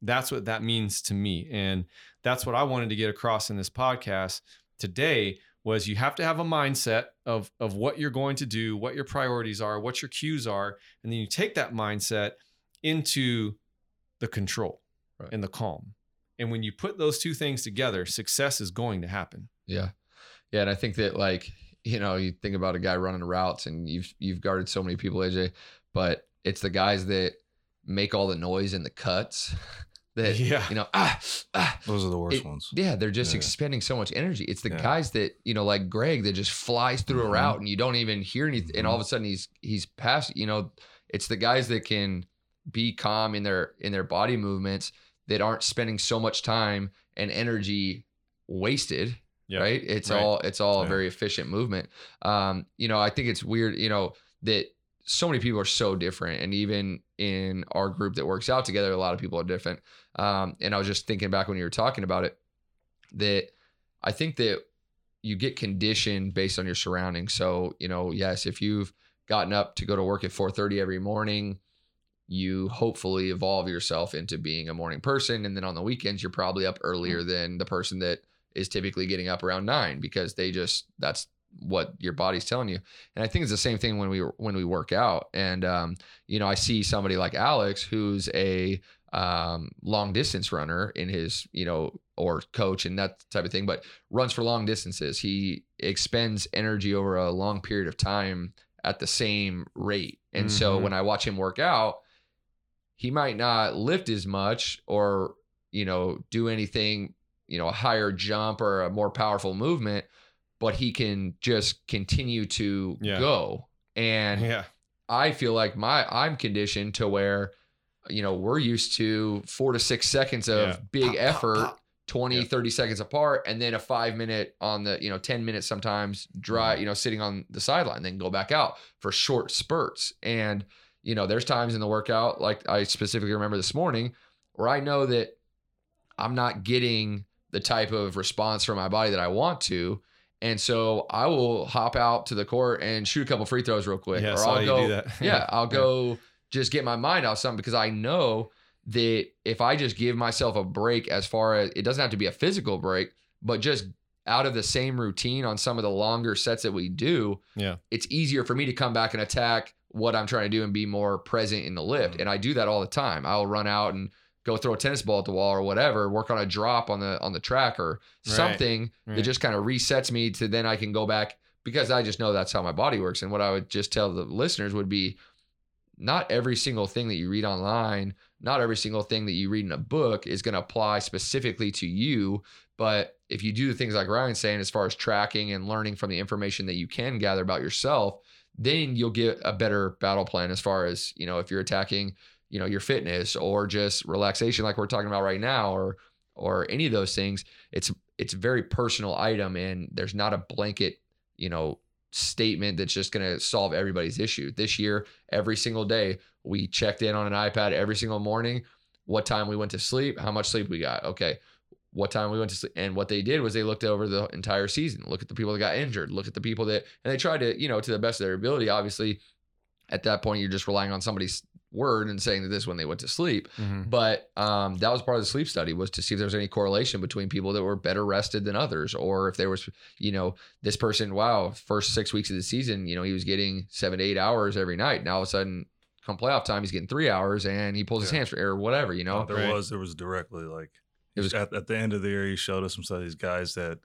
Speaker 1: That's what that means to me. And that's what I wanted to get across in this podcast today was you have to have a mindset of of what you're going to do, what your priorities are, what your cues are, and then you take that mindset into the control right. and the calm. And when you put those two things together, success is going to happen.
Speaker 3: Yeah. Yeah. And I think that like, you know, you think about a guy running routes and you've you've guarded so many people, AJ, but it's the guys that make all the noise in the cuts *laughs* that yeah. you know ah,
Speaker 2: ah those are the worst
Speaker 3: it,
Speaker 2: ones
Speaker 3: yeah they're just yeah. expending so much energy it's the yeah. guys that you know like greg that just flies through mm-hmm. a route and you don't even hear anything mm-hmm. and all of a sudden he's he's past you know it's the guys that can be calm in their in their body movements that aren't spending so much time and energy wasted yep. right it's right. all it's all yeah. a very efficient movement um you know i think it's weird you know that so many people are so different and even in our group that works out together a lot of people are different um and i was just thinking back when you were talking about it that i think that you get conditioned based on your surroundings so you know yes if you've gotten up to go to work at 4:30 every morning you hopefully evolve yourself into being a morning person. And then on the weekends, you're probably up earlier mm. than the person that is typically getting up around nine because they just, that's what your body's telling you. And I think it's the same thing when we, when we work out. And, um, you know, I see somebody like Alex, who's a, um, long distance runner in his, you know, or coach and that type of thing, but runs for long distances. He expends energy over a long period of time at the same rate. And mm-hmm. so when I watch him work out, he might not lift as much or you know, do anything, you know, a higher jump or a more powerful movement, but he can just continue to
Speaker 1: Yeah.
Speaker 3: go. And
Speaker 1: Yeah.
Speaker 3: I feel like my I'm conditioned to where, you know, we're used to four to six seconds of
Speaker 1: Yeah.
Speaker 3: big
Speaker 1: Pop, pop,
Speaker 3: effort,
Speaker 1: pop.
Speaker 3: 20,
Speaker 1: Yeah.
Speaker 3: 30 seconds apart, and then a five minute on the, you know, 10 minutes sometimes dry,
Speaker 1: Mm-hmm.
Speaker 3: you know, sitting on the sideline, then go back out for short spurts. And, you know, there's times in the workout, like I specifically remember this morning, where I know that I'm not getting the type of response from my body that I want to. And so I will hop out to the court and shoot a couple free throws real quick.
Speaker 1: Yeah,
Speaker 3: or I'll go,
Speaker 1: that. *laughs*
Speaker 3: yeah, I'll go just get my mind off something because I know that if I just give myself a break as far as it doesn't have to be a physical break, but just out of the same routine on some of the longer sets that we do,
Speaker 1: Yeah.
Speaker 3: it's easier for me to come back and attack what I'm trying to do and be more present in the lift.
Speaker 1: Mm-hmm.
Speaker 3: And I do that all the time. I'll run out and go throw a tennis ball at the wall or whatever, work on a drop on the on the track or
Speaker 1: Right.
Speaker 3: something that
Speaker 1: Right.
Speaker 3: just kind of resets me to then I can go back because I just know that's how my body works. And what I would just tell the listeners would be not every single thing that you read online, not every single thing that you read in a book is going to apply specifically to you. But if you do the things like Ryan's saying, as far as tracking and learning from the information that you can gather about yourself, then you'll get a better battle plan as far as, you know, if you're attacking, you know, your fitness or just relaxation like we're talking about right now or or any of those things, it's it's a very personal item and there's not a blanket, you know, statement that's just going to solve everybody's issue. This year, every single day, we checked in on an iPad every single morning, what time we went to sleep, how much sleep we got. Okay. What time we went to sleep. And what they did was they looked over the entire season, look at the people that got injured, look at the people that, and they tried to, you know, to the best of their ability. Obviously, at that point, you're just relying on somebody's word and saying that this when they went to sleep.
Speaker 1: Mhm.
Speaker 3: But um, that was part of the sleep study was to see if there was any correlation between people that were better rested than others, or if there was, you know, this person, wow, first six weeks of the season, you know, he was getting seven to eight hours every night. Now all of a sudden, come playoff time, he's getting three hours and he pulls his
Speaker 2: Yeah.
Speaker 3: hamstring or whatever, you know.
Speaker 2: there
Speaker 1: Right.
Speaker 2: was there was directly like
Speaker 3: It was-
Speaker 2: at, at the end of the year he showed us some of these guys that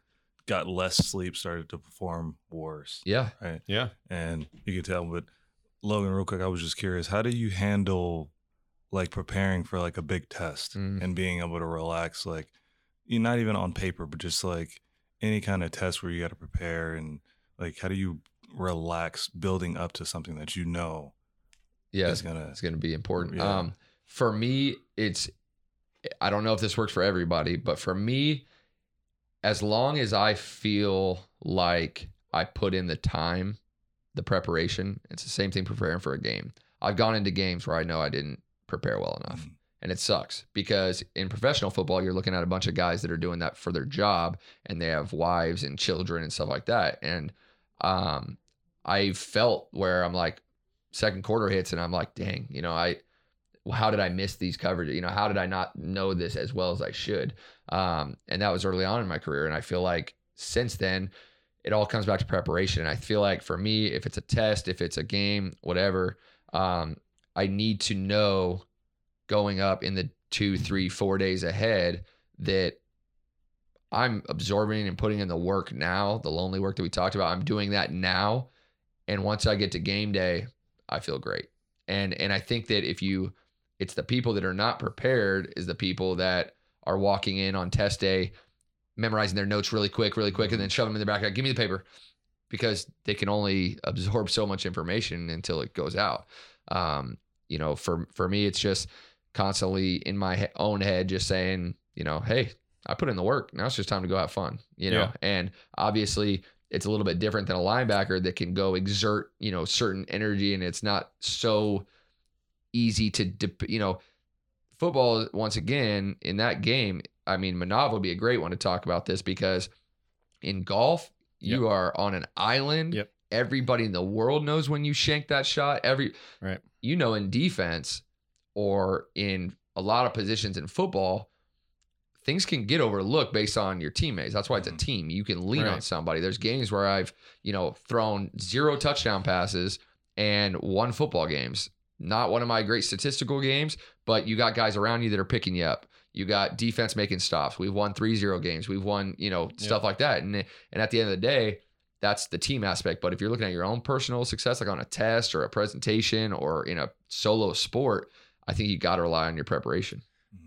Speaker 2: got less sleep started to perform worse
Speaker 3: Yeah.
Speaker 2: right
Speaker 1: Yeah.
Speaker 2: and you could tell but logan real quick i was just curious how do you handle like preparing for like a big test
Speaker 3: Mm.
Speaker 2: and being able to relax like you not even on paper but just like any kind of test where you got to prepare and like how do you relax building up to something that you know
Speaker 3: Yeah.
Speaker 2: is gonna
Speaker 3: it's going to be important.
Speaker 2: Yeah.
Speaker 3: Um, for me, it's I don't know if this works for everybody, but for me, as long as I feel like I put in the time, the preparation, it's the same thing preparing for a game. I've gone into games where I know I didn't prepare well enough.
Speaker 2: Mm,
Speaker 3: And it sucks because in professional football, you're looking at a bunch of guys that are doing that for their job and they have wives and children and stuff like that. And um, I felt where I'm like, second quarter hits and I'm like, dang, you know, I, how did I miss these coverages? You know, how did I not know this as well as I should? Um, and that was early on in my career. And I feel like since then, it all comes back to preparation. And I feel like for me, if it's a test, if it's a game, whatever, um, I need to know going up in the two, three, four days ahead that I'm absorbing and putting in the work now, the lonely work that we talked about. I'm doing that now. And once I get to game day, I feel great. And and I think that if you it's the people that are not prepared is the people that are walking in on test day, memorizing their notes really quick, really quick, and then shove them in the back. Give me the paper. Because they can only absorb so much information until it goes out. Um, you know, for for me, it's just constantly in my own head, just saying, you know, hey, I put in the work. Now it's just time to go have fun. You know,
Speaker 1: Yeah.
Speaker 3: and obviously it's a little bit different than a linebacker that can go exert, you know, certain energy, and it's not so easy to, dep- you know, football. Once again, in that game, I mean, Manav would be a great one to talk about this because in golf, you are on an island.
Speaker 1: Yep.
Speaker 3: Everybody in the world knows when you shank that shot. Every
Speaker 1: Right.
Speaker 3: you know, in defense or in a lot of positions in football, things can get overlooked based on your teammates. That's why it's a
Speaker 2: Mhm.
Speaker 3: team. You can lean on somebody. There's games where I've, you know, thrown zero touchdown passes and won football games. Not one of my great statistical games, but you got guys around you that are picking you up. You got defense making stops. We've won 3-0 games. We've won, you know, stuff like that. And and at the end of the day, that's the team aspect. But if you're looking at your own personal success, like on a test or a presentation or in a solo sport, I think you got to rely on your preparation.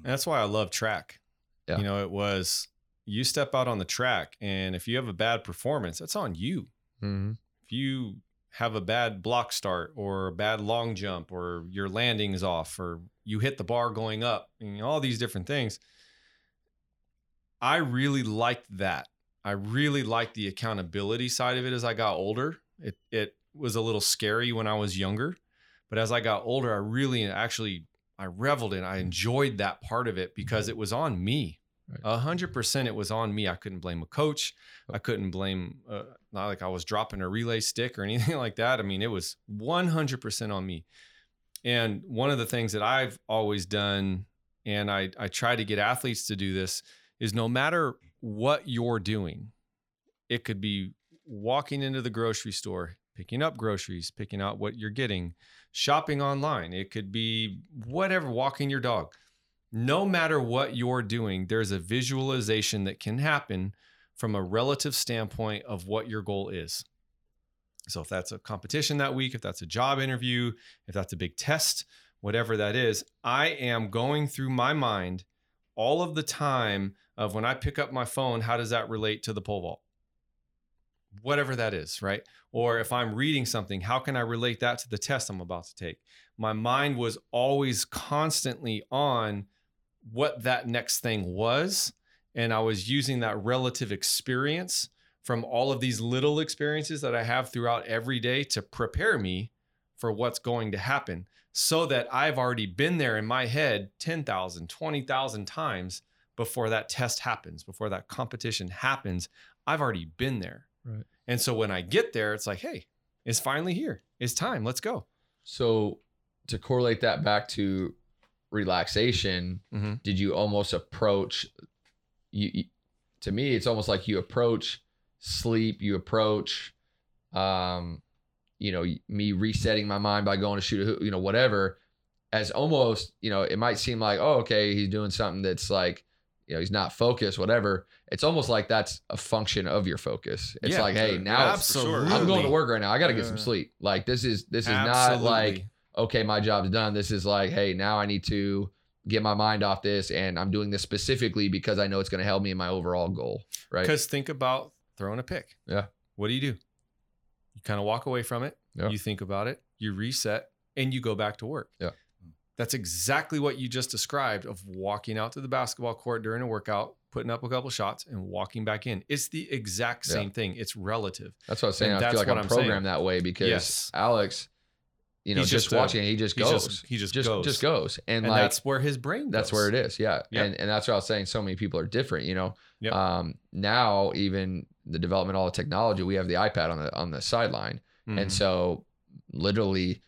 Speaker 1: And that's why I love track.
Speaker 3: Yeah.
Speaker 1: You know, it was you step out on the track, and if you have a bad performance, that's on you.
Speaker 3: Mm-hmm.
Speaker 1: If you have a bad block start or a bad long jump or your landing is off or you hit the bar going up, and all these different things. I really liked that. I really liked the accountability side of it as I got older. It it was a little scary when I was younger, but as I got older, I really actually I reveled in. I enjoyed that part of it because it was on me. A hundred percent, it was on me. I couldn't blame a coach. I couldn't blame uh, not like I was dropping a relay stick or *laughs* anything like that. I mean, it was one hundred percent on me. And one of the things that I've always done, and I I try to get athletes to do this, is no matter what you're doing, it could be walking into the grocery store, picking up groceries, picking out what you're getting, shopping online. It could be whatever, walking your dog. No matter what you're doing, there's a visualization that can happen from a relative standpoint of what your goal is. So, if that's a competition that week, if that's a job interview, if that's a big test, whatever that is, I am going through my mind all of the time of when I pick up my phone, how does that relate to the pole vault? Whatever that is, right? Or if I'm reading something, how can I relate that to the test I'm about to take? My mind was always constantly on what that next thing was. And I was using that relative experience from all of these little experiences that I have throughout every day to prepare me for what's going to happen so that I've already been there in my head 10,000, 20,000 times before that test happens, before that competition happens. I've already been there.
Speaker 3: Right.
Speaker 1: And so when I get there, it's like, hey, it's finally here. It's time. Let's go.
Speaker 3: So to correlate that back to relaxation,
Speaker 1: Mm-hmm.
Speaker 3: did you almost approach you, you- to me it's almost like you approach sleep, you approach um you know, me resetting my mind by going to shoot a you know, whatever as almost, you know, it might seem like, oh, okay, he's doing something that's like, you know, he's not focused, whatever. It's almost like that's a function of your focus. It's
Speaker 1: Yeah,
Speaker 3: like, hey,
Speaker 2: sure.
Speaker 3: now it's,
Speaker 1: Absolutely.
Speaker 3: I'm going to work right now. I got to get some sleep. Like this is this is not like okay, my job's done. This is like, hey, now I need to get my mind off this, and I'm doing this specifically because I know it's going to help me in my overall goal. Right?
Speaker 1: Because think about throwing a pick.
Speaker 3: Yeah.
Speaker 1: What do you do? You kind of walk away from it.
Speaker 3: Yeah.
Speaker 1: You think about it. You reset, and you go back to work.
Speaker 3: Yeah.
Speaker 1: That's exactly what you just described of walking out to the basketball court during a workout, putting up a couple shots, and walking back in. It's the exact
Speaker 3: Yeah.
Speaker 1: same thing. It's relative.
Speaker 3: That's what I was saying.
Speaker 1: and
Speaker 3: I feel like I'm,
Speaker 1: I'm saying.
Speaker 3: programmed that way because
Speaker 1: Yes.
Speaker 3: Alex, you know,
Speaker 1: He's
Speaker 3: just,
Speaker 1: just a-
Speaker 3: watching, he just
Speaker 1: He
Speaker 3: goes.
Speaker 1: just he just,
Speaker 3: just
Speaker 1: goes.
Speaker 3: just goes, and,
Speaker 1: And
Speaker 3: like
Speaker 1: that's where his brain.
Speaker 3: that's where it is yeah
Speaker 1: Yep.
Speaker 3: and and that's what i was saying so many people are different you know
Speaker 1: Yep.
Speaker 3: um now even the development of all the technology we have the ipad on the on the sideline
Speaker 1: Mhm.
Speaker 3: and so literally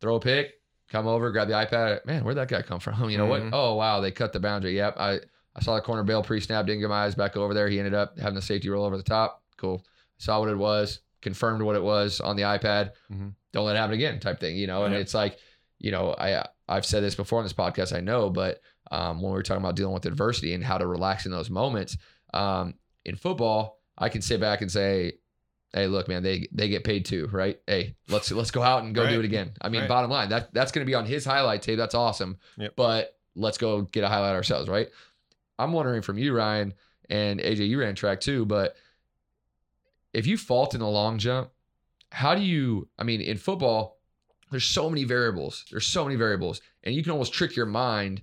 Speaker 3: throw a pick come over grab the ipad man where'd that guy come from *laughs* you know
Speaker 1: Mhm.
Speaker 3: what oh wow they cut the boundary yep i i saw the corner bail pre-snap didn't get my eyes back over there he ended up having the safety roll over the top cool saw what it was confirmed what it was on the ipad
Speaker 1: Mhm.
Speaker 3: Don't let it happen again type thing you know? And it's like you know i i've said this before on this podcast i know but um, when we were talking about dealing with adversity and how to relax in those moments um, in football i can sit back and say hey look man they they get paid too right? Hey let's let's go out and go do it again. I mean
Speaker 1: Right.
Speaker 3: bottom line that that's going to be on his highlight tape that's awesome
Speaker 1: Yep.
Speaker 3: but let's go get a highlight ourselves right? I'm wondering from you ryan and aj you ran track too but if you fault in the long jump how do you i mean in football there's so many variables. There's so many variables. And you can almost trick your mind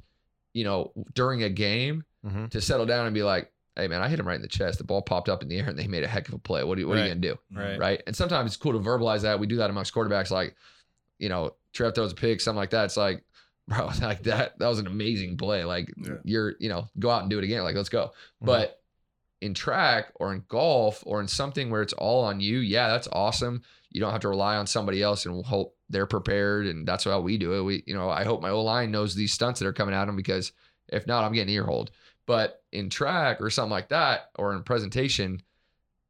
Speaker 3: you know during a game
Speaker 1: Mhm.
Speaker 3: to settle down and be like hey man i hit him right in the chest. The ball popped up in the air and they made a heck of a play. What, are you, what are you gonna do?
Speaker 1: Right.
Speaker 3: right? And sometimes it's cool to verbalize that. We do that amongst quarterbacks like you know trev throws a pick something like that. It's like *laughs* bro *laughs* like that that was an amazing play. Like
Speaker 2: Yeah.
Speaker 3: you're you know go out and do it again. Like let's go.
Speaker 1: Mhm.
Speaker 3: but in track or in golf or in something where it's all on you, yeah, that's awesome. You don't have to rely on somebody else and hope they're prepared. And that's how we do it. We, you know, I hope my O line knows these stunts that are coming at them because if not, I'm getting earholed. But in track or something like that, or in presentation,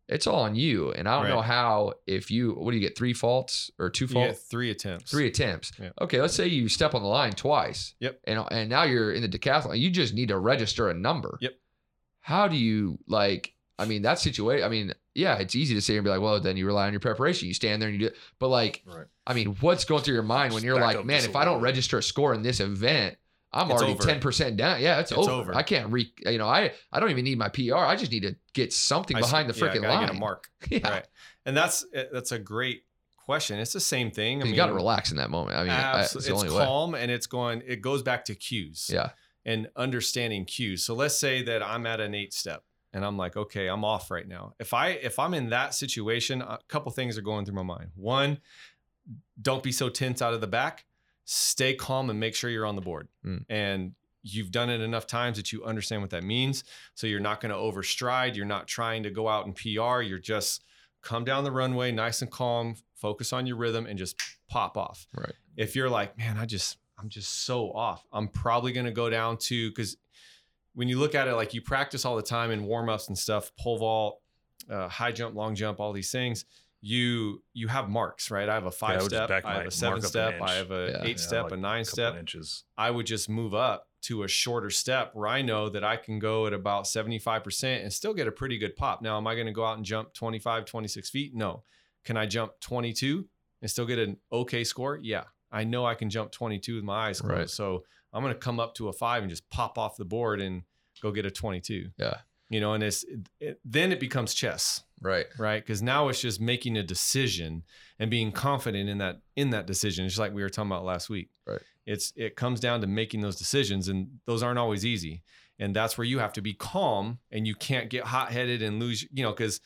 Speaker 3: it's all on you. And I don't know how if you what do you get three faults or two faults?
Speaker 1: three attempts.
Speaker 3: Three attempts.
Speaker 1: Yep.
Speaker 3: Okay, let's say you step on the line twice.
Speaker 1: Yep.
Speaker 3: And and now you're in the decathlon. You just need to register a number.
Speaker 1: Yep.
Speaker 3: How do you like? I mean, that situation. I mean, yeah, it's easy to say and be like, well, then you rely on your preparation. You stand there and you do it. But like,
Speaker 2: Right.
Speaker 3: I mean, what's going through your mind when you're like, man, if I don't register a score in this event, I'm
Speaker 1: It's
Speaker 3: already ten percent down. Yeah, it's,
Speaker 1: It's
Speaker 3: over.
Speaker 1: over.
Speaker 3: I can't re. You know, I I don't even need my PR. I just need to get something
Speaker 1: I
Speaker 3: behind the freaking
Speaker 1: gotta
Speaker 3: line.
Speaker 1: Get a mark. *laughs*
Speaker 3: Yeah.
Speaker 1: Right. And that's eh, that's a great question. It's the same thing. I
Speaker 3: you got to relax in that moment. I mean, I- it's only way.
Speaker 1: calm and it's going, it goes back to cues
Speaker 3: Yeah.
Speaker 1: and understanding cues. So let's say that I'm at an eight step and I'm like, okay, I'm off right now. If I, if I'm in that situation, a couple things are going through my mind. One, don't be so tense out of the back, stay calm and make sure you're on the board.
Speaker 3: Mm.
Speaker 1: And you've done it enough times that you understand what that means. So you're not going to overstride. You're not trying to go out and PR. You're just come down the runway, nice and calm, focus on your rhythm and just pop off.
Speaker 3: Right.
Speaker 1: If you're like, man, I just, I'm just so off. I'm probably going to go down to, because when you look at it, like you practice all the time in warm ups and stuff, pole vault, uh, high jump, long jump, all these things. You you have marks, right? I have a five
Speaker 2: would just
Speaker 1: step,
Speaker 2: back
Speaker 1: I have a seven
Speaker 2: mark up an
Speaker 1: step, I have a
Speaker 3: Yeah.
Speaker 1: eight
Speaker 2: Yeah,
Speaker 1: step,
Speaker 2: like
Speaker 1: a nine
Speaker 2: couple
Speaker 1: step.
Speaker 2: inches.
Speaker 1: I would just move up to a shorter step where I know that I can go at about 75% and still get a pretty good pop. Now, am I going to go out and jump 25, 26 feet? No. Can I jump 22 and still get an okay score? Yeah. I know I can jump 22 with my eyes closed.
Speaker 3: Right.
Speaker 1: So I'm going to come up to a five and just pop off the board and go get a 22.
Speaker 3: Yeah.
Speaker 1: You know, and it's it, then it becomes chess
Speaker 3: Right.
Speaker 1: right because now it's just making a decision and being confident in that in that decision just like we were talking about last week
Speaker 3: Right.
Speaker 1: it's it comes down to making those decisions and those aren't always easy and that's where you have to be calm and you can't get hot-headed and lose you know because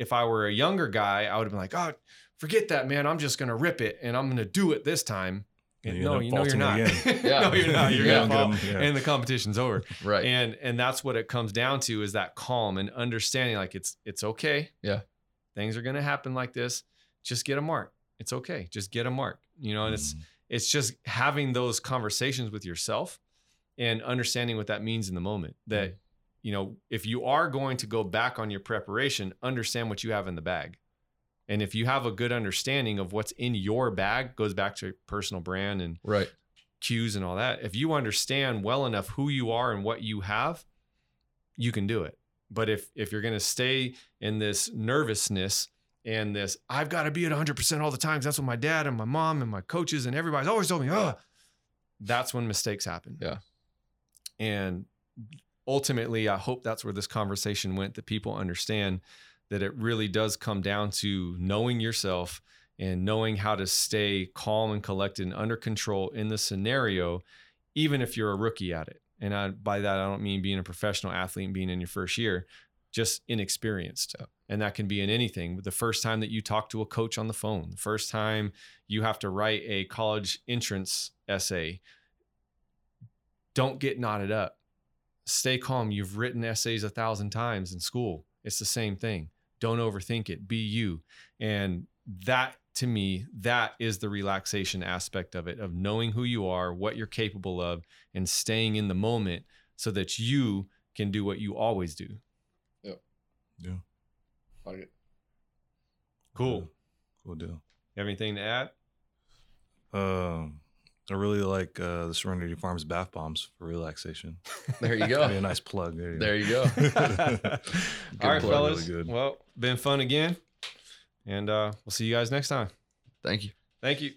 Speaker 1: if i were a younger guy i would have been like oh forget that man i'm just gonna rip it and i'm gonna do it this time
Speaker 2: you
Speaker 1: no you know you're not.
Speaker 3: Yeah. *laughs*
Speaker 1: no you're not you're
Speaker 3: Yeah.
Speaker 1: gonna fall
Speaker 2: yeah.
Speaker 1: and the competition's over
Speaker 3: Right.
Speaker 1: and and that's what it comes down to is that calm and understanding like it's it's okay
Speaker 3: Yeah.
Speaker 1: things are going to happen like this just get a mark it's okay just get a mark you know and it's
Speaker 2: Mm.
Speaker 1: it's just having those conversations with yourself and understanding what that means in the moment that you know if you are going to go back on your preparation understand what you have in the bag and if you have a good understanding of what's in your bag goes back to personal brand and
Speaker 3: right.
Speaker 1: cues and all that if you understand well enough who you are and what you have you can do it but if if you're going to stay in this nervousness and this i've got to be at 100% all the time that's what my dad and my mom and my coaches and everybody's always told me oh that's when mistakes happen
Speaker 3: Yeah.
Speaker 1: and ultimately i hope that's where this conversation went that people understand that it really does come down to knowing yourself and knowing how to stay calm and collected and under control in the scenario, even if you're a rookie at it. And I, by that, I don't mean being a professional athlete and being in your first year, just inexperienced. And that can be in anything. The first time that you talk to a coach on the phone, the first time you have to write a college entrance essay, don't get knotted up. Stay calm. You've written essays a thousand times in school. It's the same thing. Don't overthink it. Be you. And that to me, that is the relaxation aspect of it, of knowing who you are, what you're capable of, and staying in the moment so that you can do what you always do.
Speaker 2: Yeah. Yeah. Like it.
Speaker 1: Cool.
Speaker 2: Cool deal.
Speaker 1: You have anything to add?
Speaker 2: Um, I really like uh, the Serenity Farms bath bombs for relaxation.
Speaker 3: There you *laughs*
Speaker 2: Be a nice plug. There you go.
Speaker 3: there you go. *laughs*
Speaker 1: All right,
Speaker 3: plug,
Speaker 1: fellas.
Speaker 2: really good.
Speaker 1: Well, been fun again. And uh, we'll see you guys next time.
Speaker 3: Thank you.
Speaker 1: Thank you.